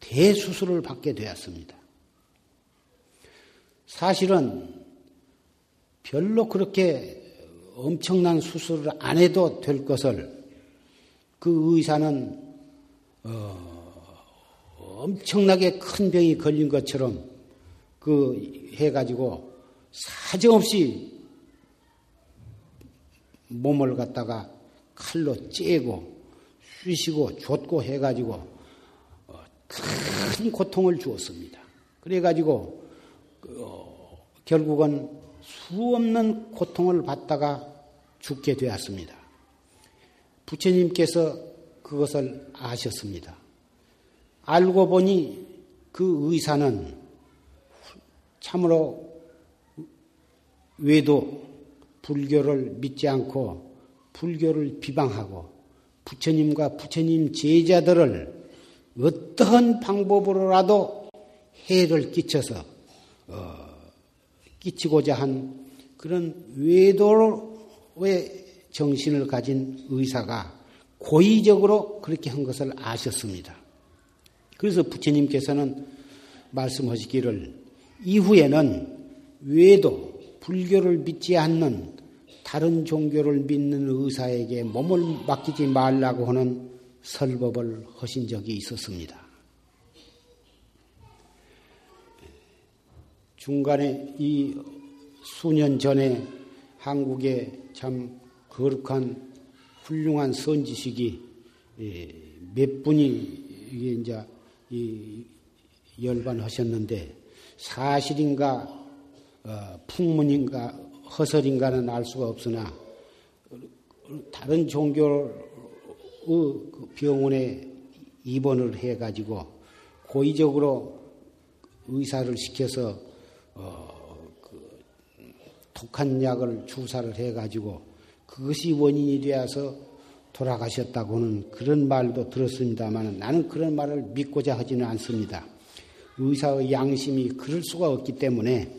대수술을 받게 되었습니다. 사실은 별로 그렇게 엄청난 수술을 안 해도 될 것을 그 의사는 어, 엄청나게 큰 병이 걸린 것처럼 그 해가지고 사정없이 몸을 갖다가 칼로 째고 쑤시고 줬고 해가지고 큰 고통을 주었습니다. 그래가지고 어, 결국은 수 없는 고통을 받다가 죽게 되었습니다. 부처님께서 그것을 아셨습니다. 알고 보니 그 의사는 참으로 외도 불교를 믿지 않고 불교를 비방하고 부처님과 부처님 제자들을 어떠한 방법으로라도 해를 끼쳐서 어, 끼치고자 한 그런 외도의 정신을 가진 의사가 고의적으로 그렇게 한 것을 아셨습니다. 그래서 부처님께서는 말씀하시기를 이후에는 외도, 불교를 믿지 않는 다른 종교를 믿는 의사에게 몸을 맡기지 말라고 하는 설법을 하신 적이 있었습니다. 중간에 이 수년 전에 한국에 참 거룩한 훌륭한 선지식이 예, 몇 분이 이제 열반하셨는데 사실인가 어, 풍문인가 허설인가는 알 수가 없으나 다른 종교의 그 병원에 입원을 해가지고 고의적으로 의사를 시켜서 어, 그 독한 약을 주사를 해가지고 그것이 원인이 되어서 돌아가셨다고는 그런 말도 들었습니다만 나는 그런 말을 믿고자 하지는 않습니다. 의사의 양심이 그럴 수가 없기 때문에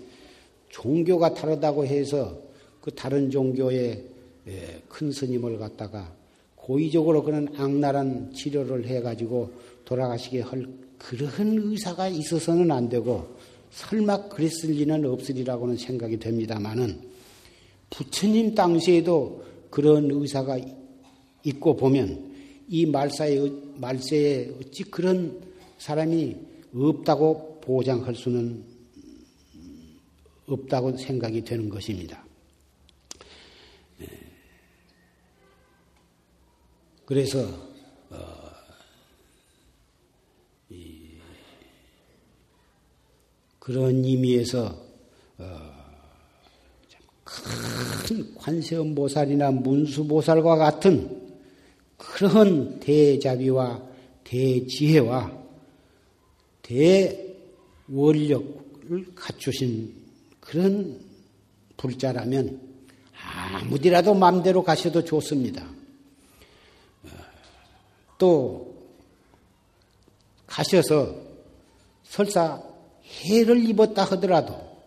종교가 다르다고 해서 그 다른 종교의 예, 큰 스님을 갖다가 고의적으로 그런 악랄한 치료를 해가지고 돌아가시게 할 그러한 의사가 있어서는 안 되고 설마 그랬을 리는 없으리라고는 생각이 됩니다만은 부처님 당시에도 그런 의사가 있고 보면 이 말사의, 말세에 어찌 그런 사람이 없다고 보장할 수는 없다고 생각이 되는 것입니다. 그래서 어, 그런 의미에서 어, 큰 관세음보살이나 문수보살과 같은 그런 대자비와 대지혜와 대원력을 갖추신 그런 불자라면 아무디라도 마음대로 가셔도 좋습니다. 또 가셔서 설사 해를 입었다 하더라도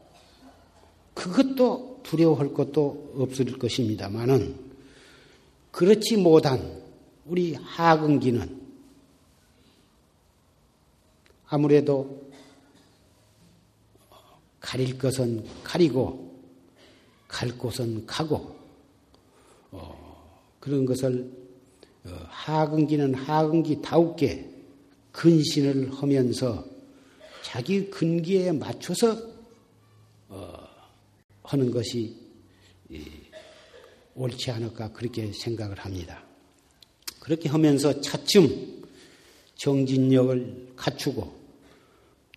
그것도 두려워할 것도 없을 것입니다만은 그렇지 못한 우리 하근기는 아무래도 가릴 것은 가리고 갈 곳은 가고 어, 그런 것을 어, 하근기는 하근기 다웃게 근신을 하면서 자기 근기에 맞춰서 어, 하는 것이 옳지 않을까 그렇게 생각을 합니다. 그렇게 하면서 차츰 정진력을 갖추고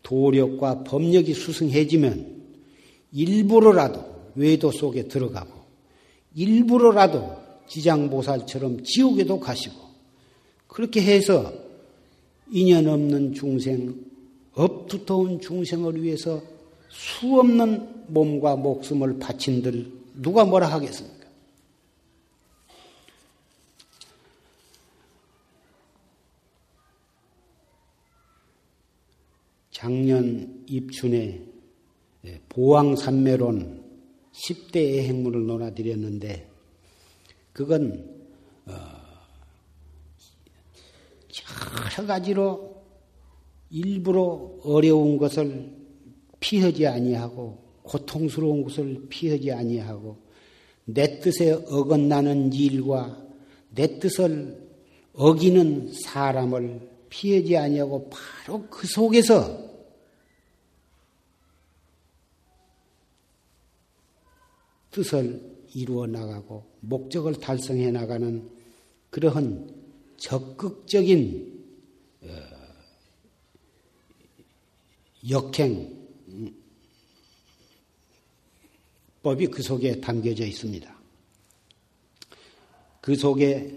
도력과 법력이 수승해지면 일부러라도 외도 속에 들어가고 일부러라도 지장보살처럼 지옥에도 가시고 그렇게 해서 인연 없는 중생, 업두터운 중생을 위해서 수 없는 몸과 목숨을 바친들 누가 뭐라 하겠습니까? 작년 입춘에 보왕산매론 10대 의 행문을 논하드렸는데 그건 어, 여러 가지로 일부러 어려운 것을 피하지 아니하고 고통스러운 것을 피하지 아니하고 내 뜻에 어긋나는 일과 내 뜻을 어기는 사람을 피하지 아니하고 바로 그 속에서 뜻을 이루어 나가고 목적을 달성해 나가는 그러한 적극적인 어, 역행 법이 그 속에 담겨져 있습니다. 그 속에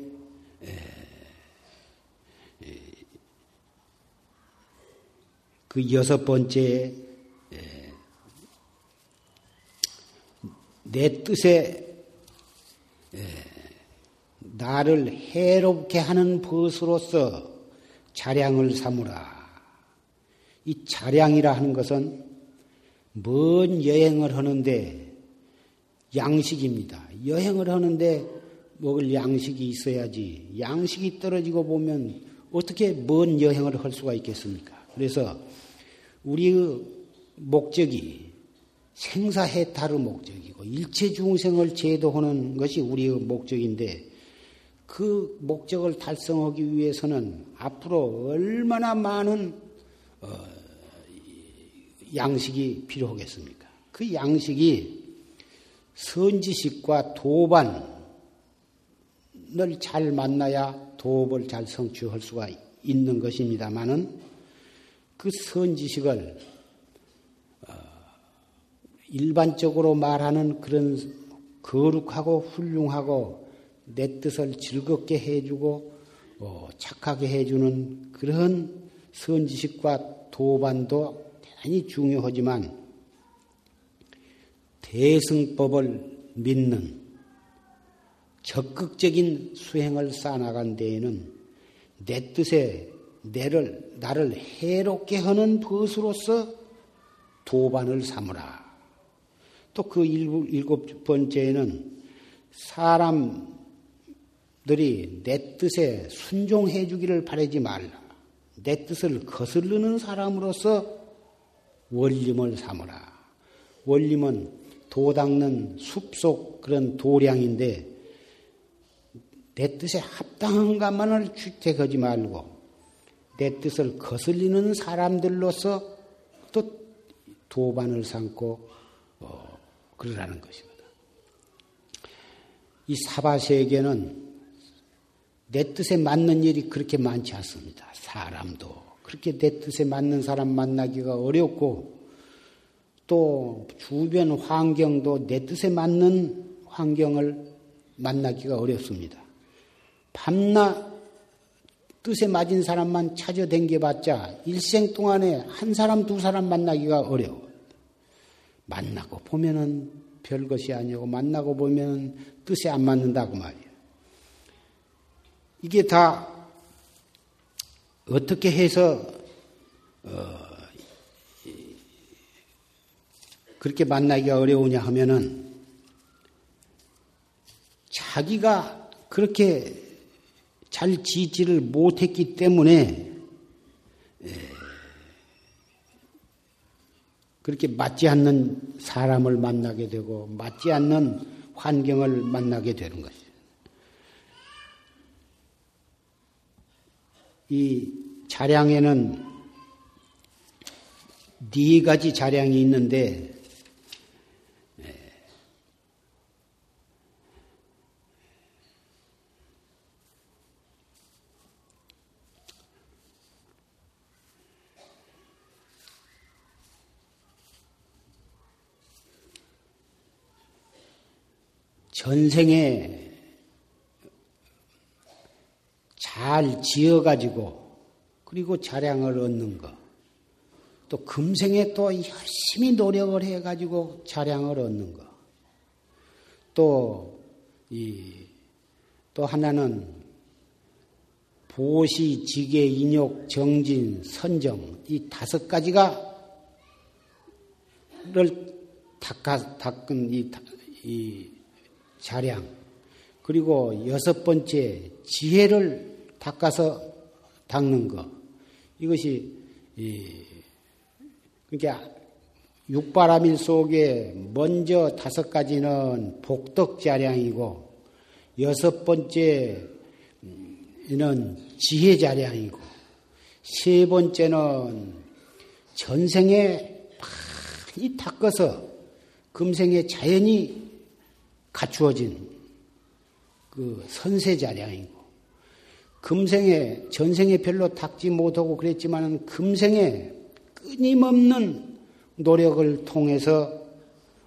그 여섯 번째 내 뜻에 나를 해롭게 하는 벗으로서 자량을 삼으라. 이 자량이라 하는 것은 먼 여행을 하는데 양식입니다. 여행을 하는데 먹을 양식이 있어야지. 양식이 떨어지고 보면 어떻게 먼 여행을 할 수가 있겠습니까? 그래서 우리의 목적이 생사해탈의 목적이고 일체 중생을 제도하는 것이 우리의 목적인데 그 목적을 달성하기 위해서는 앞으로 얼마나 많은 어, 양식이 필요하겠습니까? 그 양식이 선지식과 도반을 잘 만나야 도업을 잘 성취할 수가 있는 것입니다만은 그 선지식을 어, 일반적으로 말하는 그런 거룩하고 훌륭하고 내 뜻을 즐겁게 해주고 어, 착하게 해주는 그런 선지식과 도반도 대단히 중요하지만 대승법을 믿는 적극적인 수행을 쌓아나간 데에는 내 뜻에 내를, 나를 해롭게 하는 것으로서 도반을 삼으라. 또 그 일곱 번째는 사람들이 내 뜻에 순종해 주기를 바라지 말라. 내 뜻을 거슬르는 사람으로서 원림을 삼으라. 원림은 도 닦는 숲속 그런 도량인데 내 뜻에 합당한 것만을 주택하지 말고 내 뜻을 거슬리는 사람들로서 또 도반을 삼고 어, 그러라는 것입니다. 이 사바세계는 내 뜻에 맞는 일이 그렇게 많지 않습니다. 사람도 그렇게 내 뜻에 맞는 사람 만나기가 어렵고 또 주변 환경도 내 뜻에 맞는 환경을 만나기가 어렵습니다. 밤낮 뜻에 맞은 사람만 찾아 댕겨봤자 일생 동안에 한 사람, 두 사람 만나기가 어려워. 만나고 보면은 별 것이 아니고 만나고 보면 뜻에 안 맞는다고 말이야. 이게 다 어떻게 해서 어, 그렇게 만나기가 어려우냐 하면은 자기가 그렇게 잘 지지를 못했기 때문에 그렇게 맞지 않는 사람을 만나게 되고 맞지 않는 환경을 만나게 되는 것이죠. 이 자량에는 네 가지 자량이 있는데 전생에 잘 지어가지고 그리고 자량을 얻는 것. 또 금생에 또 열심히 노력을 해가지고 자량을 얻는 것. 또, 이, 또 하나는 보시, 지계, 인욕, 정진, 선정, 이 다섯 가지가, 를 닦아, 닦은 이, 이 자량, 그리고 여섯 번째 지혜를 닦아서 닦는 것. 이것이 그러니까 육바라밀 속에 먼저 다섯 가지는 복덕 자량이고 여섯 번째는 지혜 자량이고 세 번째는 전생에 많이 닦아서 금생에 자연히 갖추어진 그 선세자량이고 금생에 전생에 별로 닦지 못하고 그랬지만 금생에 끊임없는 노력을 통해서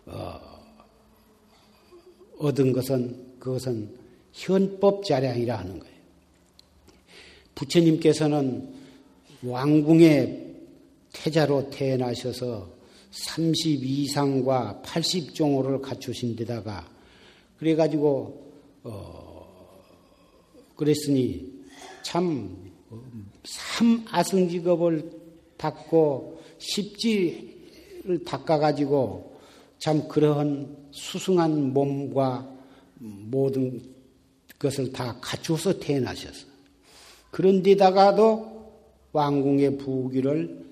어, 얻은 것은 그것은 현법 자량이라 하는 거예요. 부처님께서는 왕궁의 태자로 태어나셔서 32상과 80종호를 갖추신 데다가 그래가지고 어 그랬으니 참 삼아승직업을 닦고 십지를 닦아가지고 참 그러한 수승한 몸과 모든 것을 다 갖추어서 태어나셨어. 그런데다가도 왕궁의 부귀를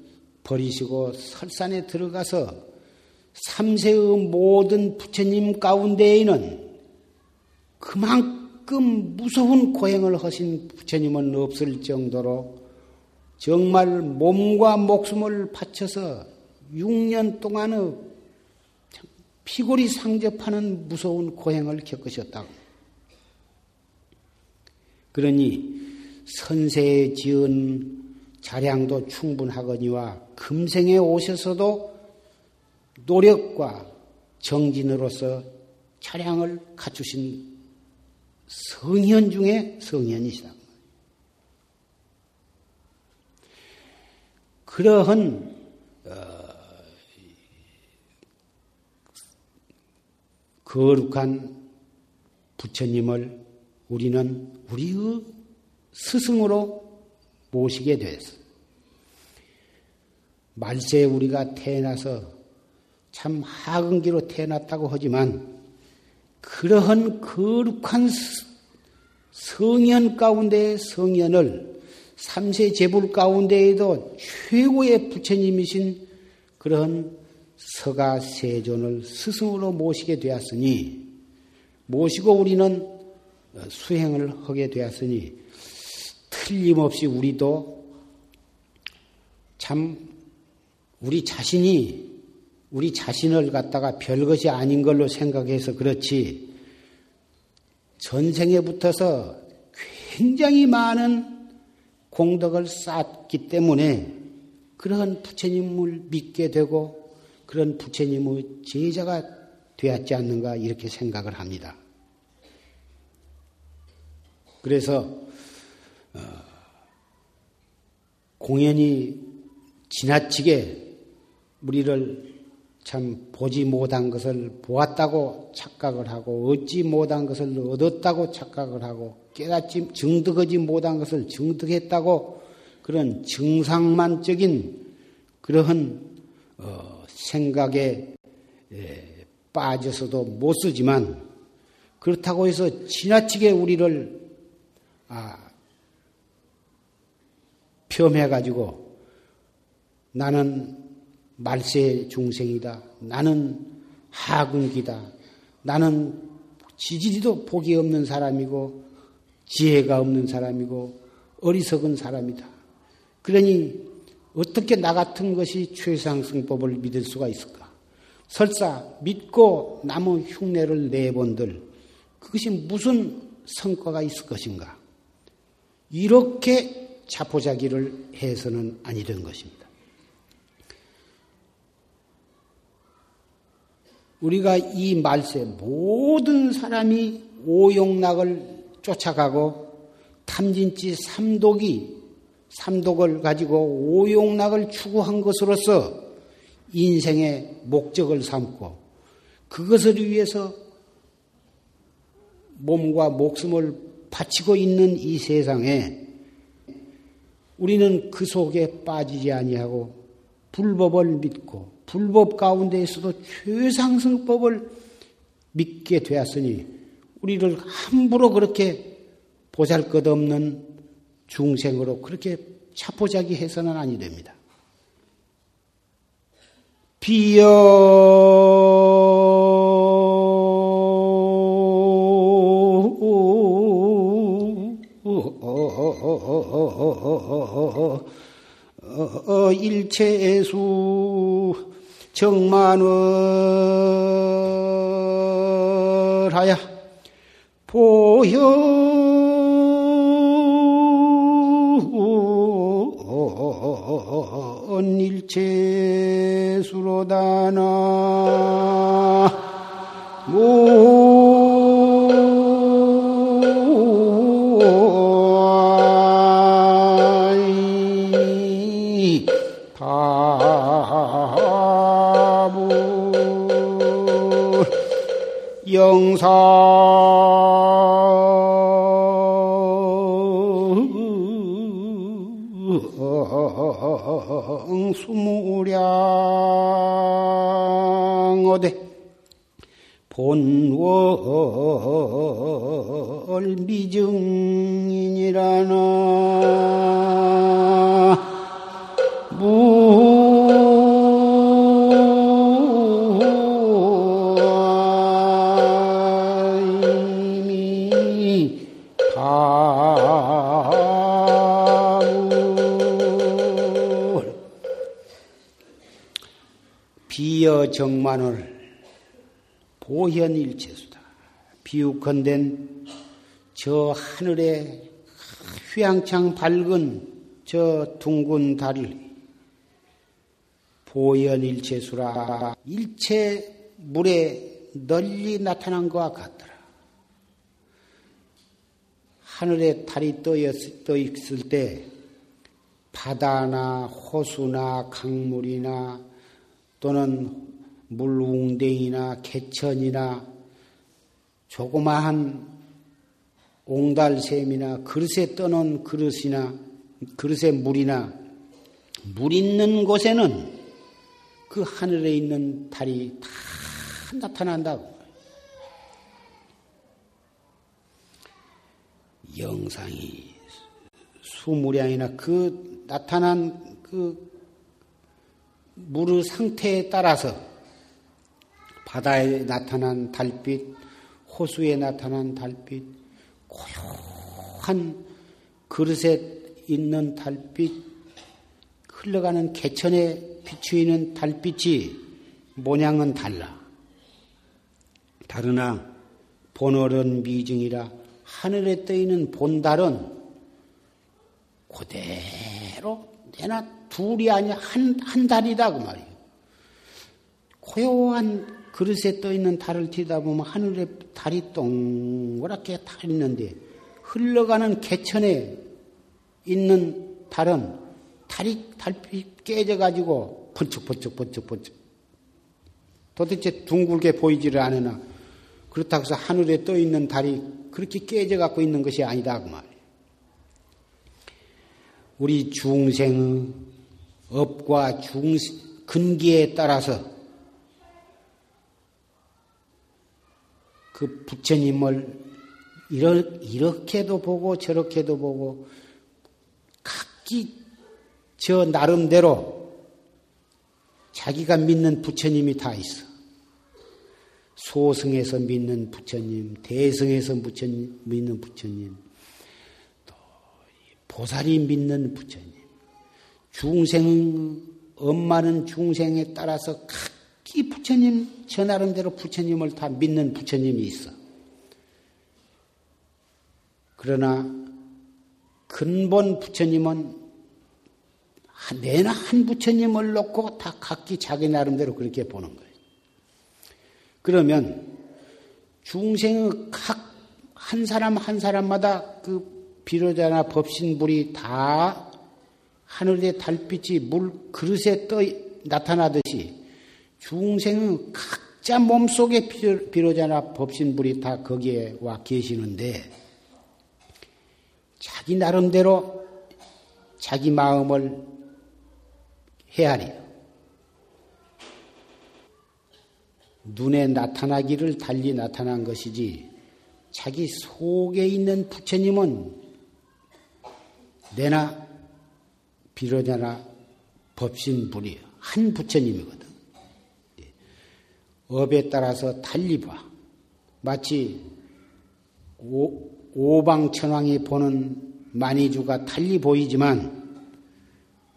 버리시고 설산에 들어가서 삼세의 모든 부처님 가운데에는 그만큼 무서운 고행을 하신 부처님은 없을 정도로 정말 몸과 목숨을 바쳐서 6년 동안의 피골이 상접하는 무서운 고행을 겪으셨다고. 그러니 선세에 지은 자량도 충분하거니와 금생에 오셔서도 노력과 정진으로서 차량을 갖추신 성현 중에 성현이시다. 그러한 어, 거룩한 부처님을 우리는 우리의 스승으로 모시게 되었어. 말세에 우리가 태어나서 참 하근기로 태어났다고 하지만 그러한 거룩한 성현 가운데 성현을 삼세 제불 가운데에도 최고의 부처님이신 그런 서가 세존을 스승으로 모시게 되었으니 모시고 우리는 수행을 하게 되었으니 틀림없이 우리도 참 우리 자신이 우리 자신을 갖다가 별것이 아닌 걸로 생각해서 그렇지 전생에 붙어서 굉장히 많은 공덕을 쌓았기 때문에 그런 부처님을 믿게 되고 그런 부처님의 제자가 되었지 않는가 이렇게 생각을 합니다. 그래서 어, 공연이 지나치게 우리를 참 보지 못한 것을 보았다고 착각을 하고 얻지 못한 것을 얻었다고 착각을 하고 깨닫지 증득하지 못한 것을 증득했다고 그런 증상만적인 그러한 어, 생각에 에, 빠져서도 못 쓰지만 그렇다고 해서 지나치게 우리를 아, 폄해 가지고 나는 말세 중생이다. 나는 하근기다. 나는 지지리도 복이 없는 사람이고 지혜가 없는 사람이고 어리석은 사람이다. 그러니 어떻게 나 같은 것이 최상승법을 믿을 수가 있을까? 설사 믿고 남의 흉내를 내본들 그것이 무슨 성과가 있을 것인가? 이렇게 자포자기를 해서는 아니 된 것입니다. 우리가 이 말세 모든 사람이 오용락을 쫓아가고 탐진치 삼독이 삼독을 가지고 오용락을 추구한 것으로서 인생의 목적을 삼고 그것을 위해서 몸과 목숨을 바치고 있는 이 세상에 우리는 그 속에 빠지지 아니하고 불법을 믿고 불법 가운데에서도 최상승법을 믿게 되었으니 우리를 함부로 그렇게 보잘 것 없는 중생으로 그렇게 차포자기 해서는 아니 됩니다. 비여 일체수 정만을 하여 보여. 일체수로다나 영사. 수무량어대. 본월 미증인이라는 정만을 보현일체수다. 비육컨된 저 하늘에 휘황창 밝은 저 둥근 달을 보현일체수라 일체 물에 널리 나타난 것과 같더라. 하늘에 달이 떠 있을 때 바다나 호수나 강물이나 또는 물웅댕이나 개천이나 조그마한 옹달샘이나 그릇에 떠놓은 그릇이나 그릇에 물이나 물 있는 곳에는 그 하늘에 있는 달이 다 나타난다고. 영상이 수무량이나 그 나타난 그 물의 상태에 따라서 바다에 나타난 달빛, 호수에 나타난 달빛, 고요한 그릇에 있는 달빛, 흘러가는 개천에 비추이는 달빛이 모양은 달라. 다르나 본월은 미증이라 하늘에 떠 있는 본달은 그대로 내나 둘이 아니야 한, 한 달이다 그 말이에요. 고요한 그릇에 떠 있는 달을 튀다 보면 하늘에 달이 동그랗게 달 있는데 흘러가는 개천에 있는 달은 달이 달빛 깨져 가지고 번쩍 번쩍 번쩍 번쩍 도대체 둥글게 보이지를 않으나 그렇다고 해서 하늘에 떠 있는 달이 그렇게 깨져 갖고 있는 것이 아니다 그 말이에요. 우리 중생의 업과 중 근기에 따라서 그 부처님을 이렇게도 보고 저렇게도 보고 각기 저 나름대로 자기가 믿는 부처님이 다 있어. 소승에서 믿는 부처님, 대승에서 부처님, 믿는 부처님, 또 보살이 믿는 부처님, 중생, 엄마는 중생에 따라서 각 이 부처님, 저 나름대로 부처님을 다 믿는 부처님이 있어. 그러나 근본 부처님은 내나 한 부처님을 놓고 다 각기 자기 나름대로 그렇게 보는 거예요. 그러면 중생의 각 한 사람 한 사람마다 그 비로자나 법신불이 다 하늘의 달빛이 물 그릇에 떠 나타나듯이 중생은 각자 몸속에 비로자나 법신불이 다 거기에 와 계시는데 자기 나름대로 자기 마음을 헤아려. 눈에 나타나기를 달리 나타난 것이지 자기 속에 있는 부처님은 내나 비로자나 법신불이 한 부처님이거든. 업에 따라서 달리 봐. 마치 오, 오방천왕이 보는 만이주가 달리 보이지만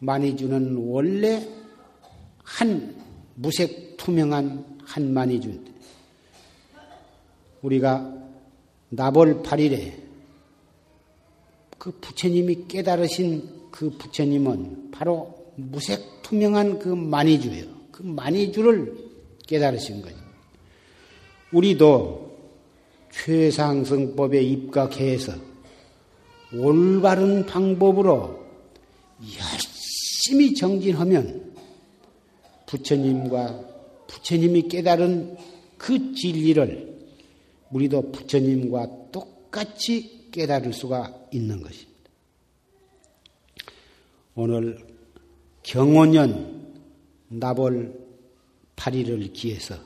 만이주는 원래 한 무색 투명한 한 만이주인데 우리가 나벌 8일에 그 부처님이 깨달으신 그 부처님은 바로 무색 투명한 그 만이주예요. 그 만이주를 깨달으신 거죠. 우리도 최상승법에 입각해서 올바른 방법으로 열심히 정진하면 부처님과 부처님이 깨달은 그 진리를 우리도 부처님과 똑같이 깨달을 수가 있는 것입니다. 오늘 경호년 나벌 8일을 기해서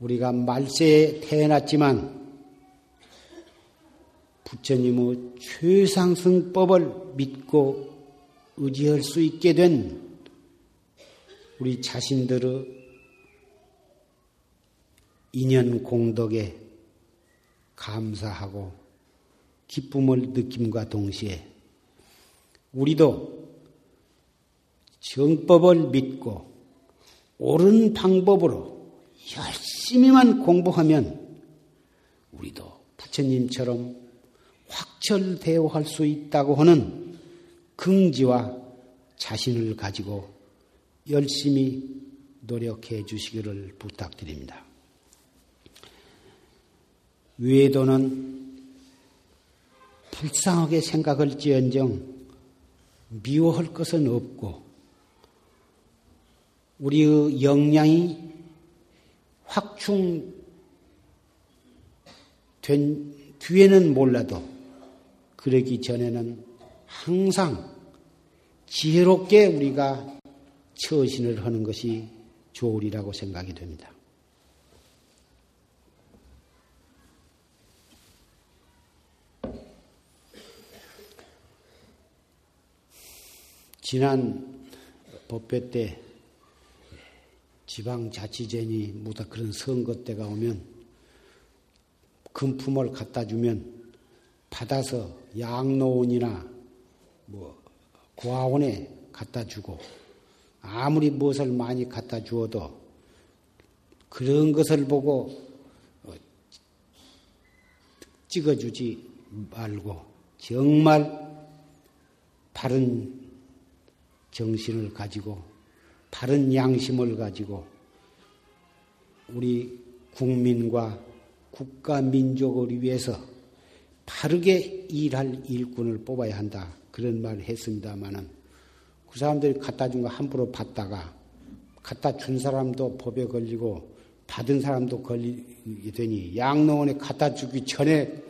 우리가 말세에 태어났지만 부처님의 최상승법을 믿고 의지할 수 있게 된 우리 자신들의 인연 공덕에 감사하고 기쁨을 느낌과 동시에 우리도 정법을 믿고 옳은 방법으로 열심히만 공부하면 우리도 부처님처럼 확철대오할 수 있다고 하는 긍지와 자신을 가지고 열심히 노력해 주시기를 부탁드립니다. 외도는 불쌍하게 생각할지언정 미워할 것은 없고 우리의 역량이 확충된 뒤에는 몰라도 그러기 전에는 항상 지혜롭게 우리가 처신을 하는 것이 좋으리라고 생각이 됩니다. 지난 법회 때 지방자치제니 뭐다 그런 선거 때가 오면 금품을 갖다 주면 받아서 양로원이나 뭐 고아원에 갖다 주고 아무리 무엇을 많이 갖다 주어도 그런 것을 보고 어, 찍어주지 말고 정말 바른 정신을 가지고 바른 양심을 가지고 우리 국민과 국가 민족을 위해서 바르게 일할 일꾼을 뽑아야 한다. 그런 말을 했습니다마는 그 사람들이 갖다 준 거 함부로 받다가 갖다 준 사람도 법에 걸리고 받은 사람도 걸리게 되니 양로원에 갖다 주기 전에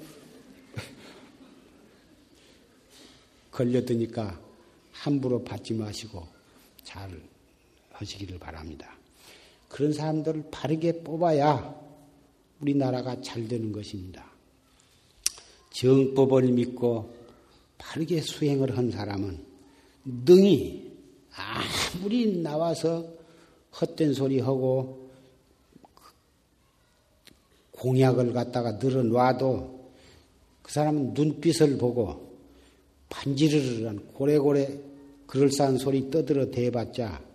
걸려드니까 함부로 받지 마시고 잘 하시기를 바랍니다. 그런 사람들을 바르게 뽑아야 우리나라가 잘 되는 것입니다. 정법을 믿고 바르게 수행을 한 사람은 능히 아무리 나와서 헛된 소리 하고 공약을 갖다가 늘어놔도 그 사람은 눈빛을 보고 반지르르한 고래고래 그럴싸한 소리 떠들어 대봤자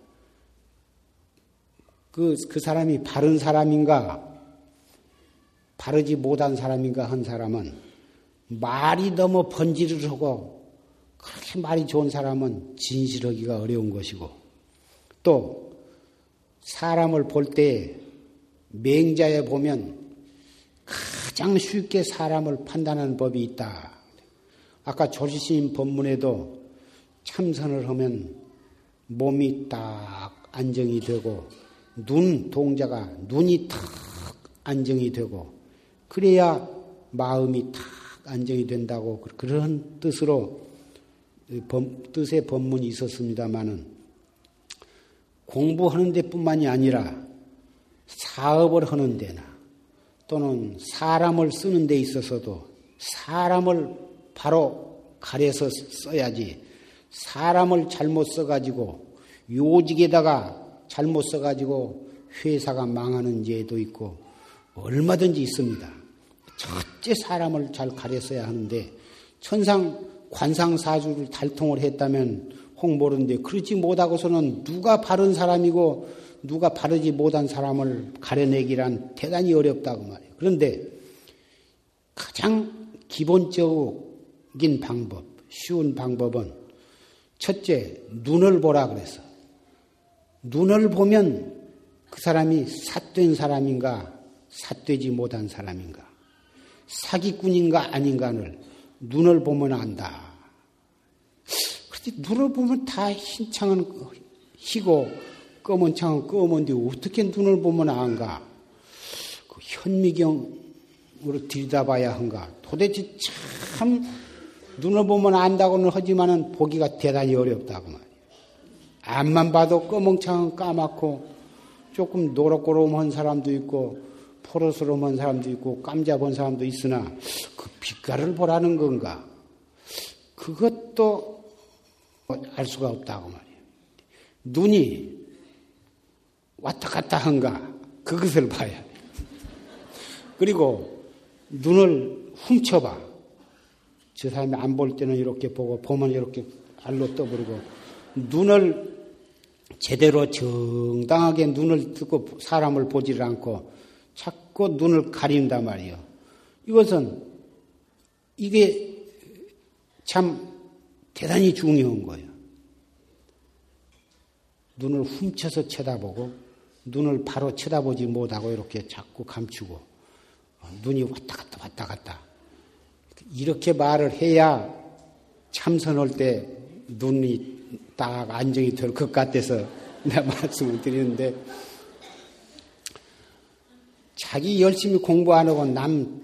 그, 그 사람이 바른 사람인가 바르지 못한 사람인가 한 사람은 말이 너무 번지를 하고 그렇게 말이 좋은 사람은 진실하기가 어려운 것이고 또 사람을 볼 때 맹자에 보면 가장 쉽게 사람을 판단하는 법이 있다. 아까 조지스님 법문에도 참선을 하면 몸이 딱 안정이 되고 눈 동자가 눈이 탁 안정이 되고 그래야 마음이 탁 안정이 된다고 그런 뜻으로 뜻의 법문이 있었습니다마는 공부하는 데뿐만이 아니라 사업을 하는 데나 또는 사람을 쓰는 데 있어서도 사람을 바로 가려서 써야지 사람을 잘못 써가지고 요직에다가 잘못 써가지고 회사가 망하는 예도 있고 얼마든지 있습니다. 첫째 사람을 잘 가렸어야 하는데 천상 관상사주를 달통을 했다면 홍보는데 그렇지 못하고서는 누가 바른 사람이고 누가 바르지 못한 사람을 가려내기란 대단히 어렵다고 말이에요. 그런데 가장 기본적인 방법, 쉬운 방법은 첫째, 눈을 보라 그래서. 눈을 보면 그 사람이 삿된 사람인가, 삿되지 못한 사람인가, 사기꾼인가 아닌가를 눈을 보면 안다. 그런데 눈을 보면 다 흰 창은 희고 검은 창은 검은데 어떻게 눈을 보면 안가? 그 현미경으로 들여다봐야 한가? 도대체 참 눈을 보면 안다고는 하지만은 보기가 대단히 어렵다고 말이에요. 앞만 봐도 검은창은 까맣고 조금 노릇고름한 사람도 있고 포로스로 본 사람도 있고 깜자 본 사람도 있으나 그 빛깔을 보라는 건가? 그것도 알 수가 없다고 말이에요. 눈이 왔다 갔다 한가? 그것을 봐야 돼. 그리고 눈을 훔쳐봐. 저 사람이 안 볼 때는 이렇게 보고 보면 이렇게 알로 떠버리고 눈을 제대로 정당하게 눈을 뜨고 사람을 보지를 않고 자꾸 눈을 가린단 말이요. 이것은 이게 참 대단히 중요한 거예요. 눈을 훔쳐서 쳐다보고 눈을 바로 쳐다보지 못하고 이렇게 자꾸 감추고 눈이 왔다 갔다 왔다 갔다 이렇게 말을 해야 참선할 때 눈이 딱 안정이 될 것 같아서 내가 말씀을 드리는데 자기 열심히 공부 안 하고 남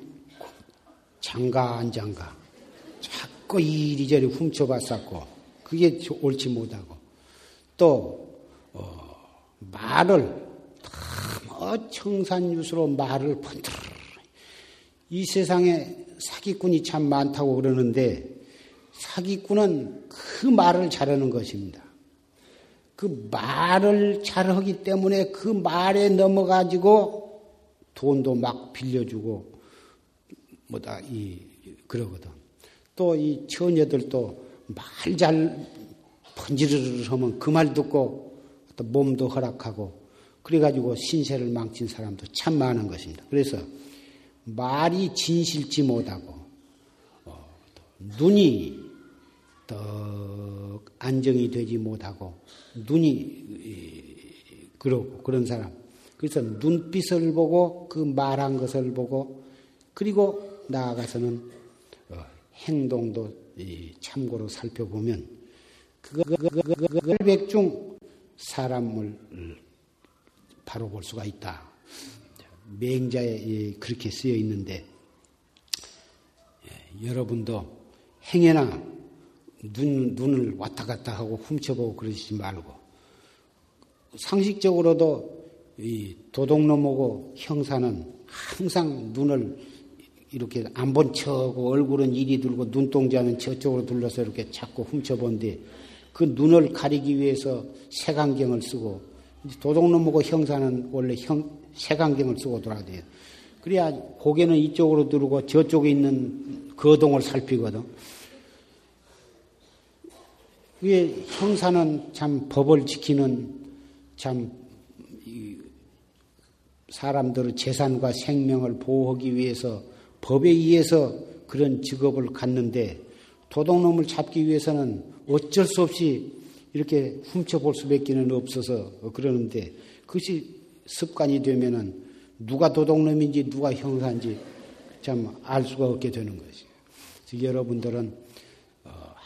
장가 안 장가 자꾸 이리저리 훔쳐봤었고 그게 옳지 못하고 또 어, 말을 뭐 청산유수로 말을 번들 이 세상에 사기꾼이 참 많다고 그러는데 사기꾼은 그 말을 잘하는 것입니다. 그 말을 잘하기 때문에 그 말에 넘어가지고 돈도 막 빌려주고 뭐다 이 그러거든. 또 이 처녀들도 말 잘 번지르르 하면 그 말 듣고 또 몸도 허락하고 그래가지고 신세를 망친 사람도 참 많은 것입니다. 그래서 말이 진실지 못하고 어, 눈이 더 안정이 되지 못하고 눈이 그러고 그런 사람 그래서 눈빛을 보고 그 말한 것을 보고 그리고 나아가서는 어, 행동도 참고로 살펴보면 그거 백중 사람을 바로 볼 수가 있다. 맹자에 그렇게 쓰여 있는데 예, 여러분도 행여나 눈, 눈을 왔다 갔다 하고 훔쳐보고 그러지 말고 상식적으로도 이 도둑놈하고 형사는 항상 눈을 이렇게 안 본 척하고 얼굴은 이리 들고 눈동자는 저쪽으로 둘러서 이렇게 자꾸 훔쳐본데 그 눈을 가리기 위해서 색안경을 쓰고 도둑놈하고 형사는 원래 형, 색안경을 쓰고 돌아야 돼요. 그래야 고개는 이쪽으로 두르고 저쪽에 있는 거동을 살피거든. 위에 형사는 참 법을 지키는 참 사람들의 재산과 생명을 보호하기 위해서 법에 의해서 그런 직업을 갖는데 도둑놈을 잡기 위해서는 어쩔 수 없이 이렇게 훔쳐볼 수밖에 는 없어서 그러는데 그것이 습관이 되면은 누가 도둑놈인지 누가 형사인지 참 알 수가 없게 되는 것이에요. 여러분들은 어,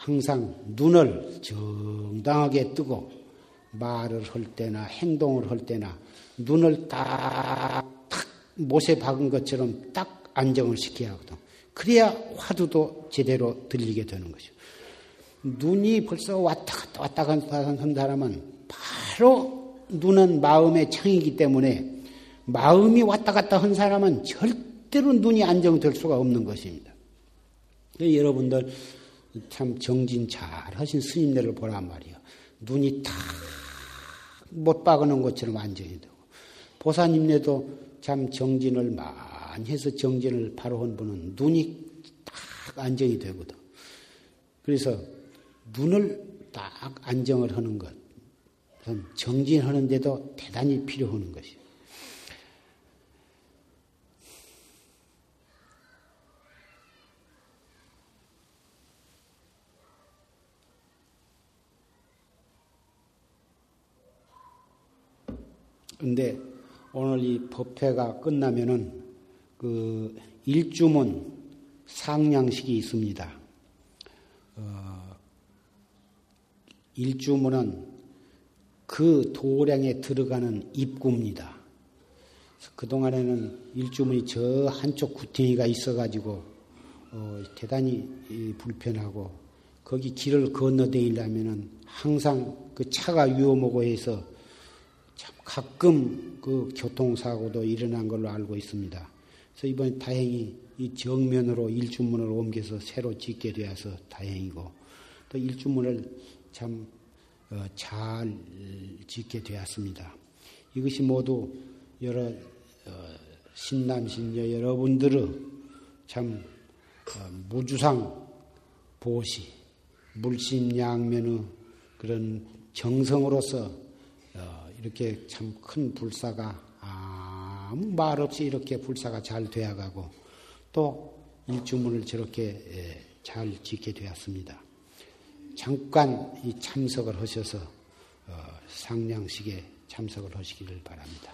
항상 눈을 정당하게 뜨고 말을 할 때나 행동을 할 때나 눈을 딱, 딱 못에 박은 것처럼 딱 안정을 시켜야 하거든. 그래야 화두도 제대로 들리게 되는 것이죠. 눈이 벌써 왔다 갔다 왔다 갔다 한 사람은 바로 눈은 마음의 창이기 때문에 마음이 왔다 갔다 한 사람은 절대로 눈이 안정될 수가 없는 것입니다. 여러분들 참 정진 잘 하신 스님네를 보란 말이에요. 눈이 탁 못 박아놓은 것처럼 안정이 되고 보사님네도 참 정진을 많이 해서 정진을 바로 한 분은 눈이 딱 안정이 되거든. 그래서 눈을 딱 안정을 하는 것, 정진하는데도 대단히 필요하는 것이에요. 근데 오늘 이 법회가 끝나면은 그 일주문 상냥식이 있습니다. 어, 일주문은 그 도량에 들어가는 입구입니다. 그동안에는 일주문이 저 한쪽 구탱이가 있어가지고 어, 대단히 불편하고 거기 길을 건너다니려면은 항상 그 차가 위험하고 해서 참 가끔 그 교통사고도 일어난 걸로 알고 있습니다. 그래서 이번에 다행히 이 정면으로 일주문을 옮겨서 새로 짓게 되어서 다행이고 또 일주문을 참잘 어, 짓게 되었습니다. 이것이 모두 여러 어, 신남신녀 여러분들의 참 어, 무주상 보시, 물심양면의 그런 정성으로서 이렇게 참 큰 불사가 아무 말 없이 이렇게 불사가 잘 되어가고 또 일주문을 저렇게 예, 잘 짓게 되었습니다. 잠깐 이 참석을 하셔서 어, 상냥식에 참석을 하시기를 바랍니다.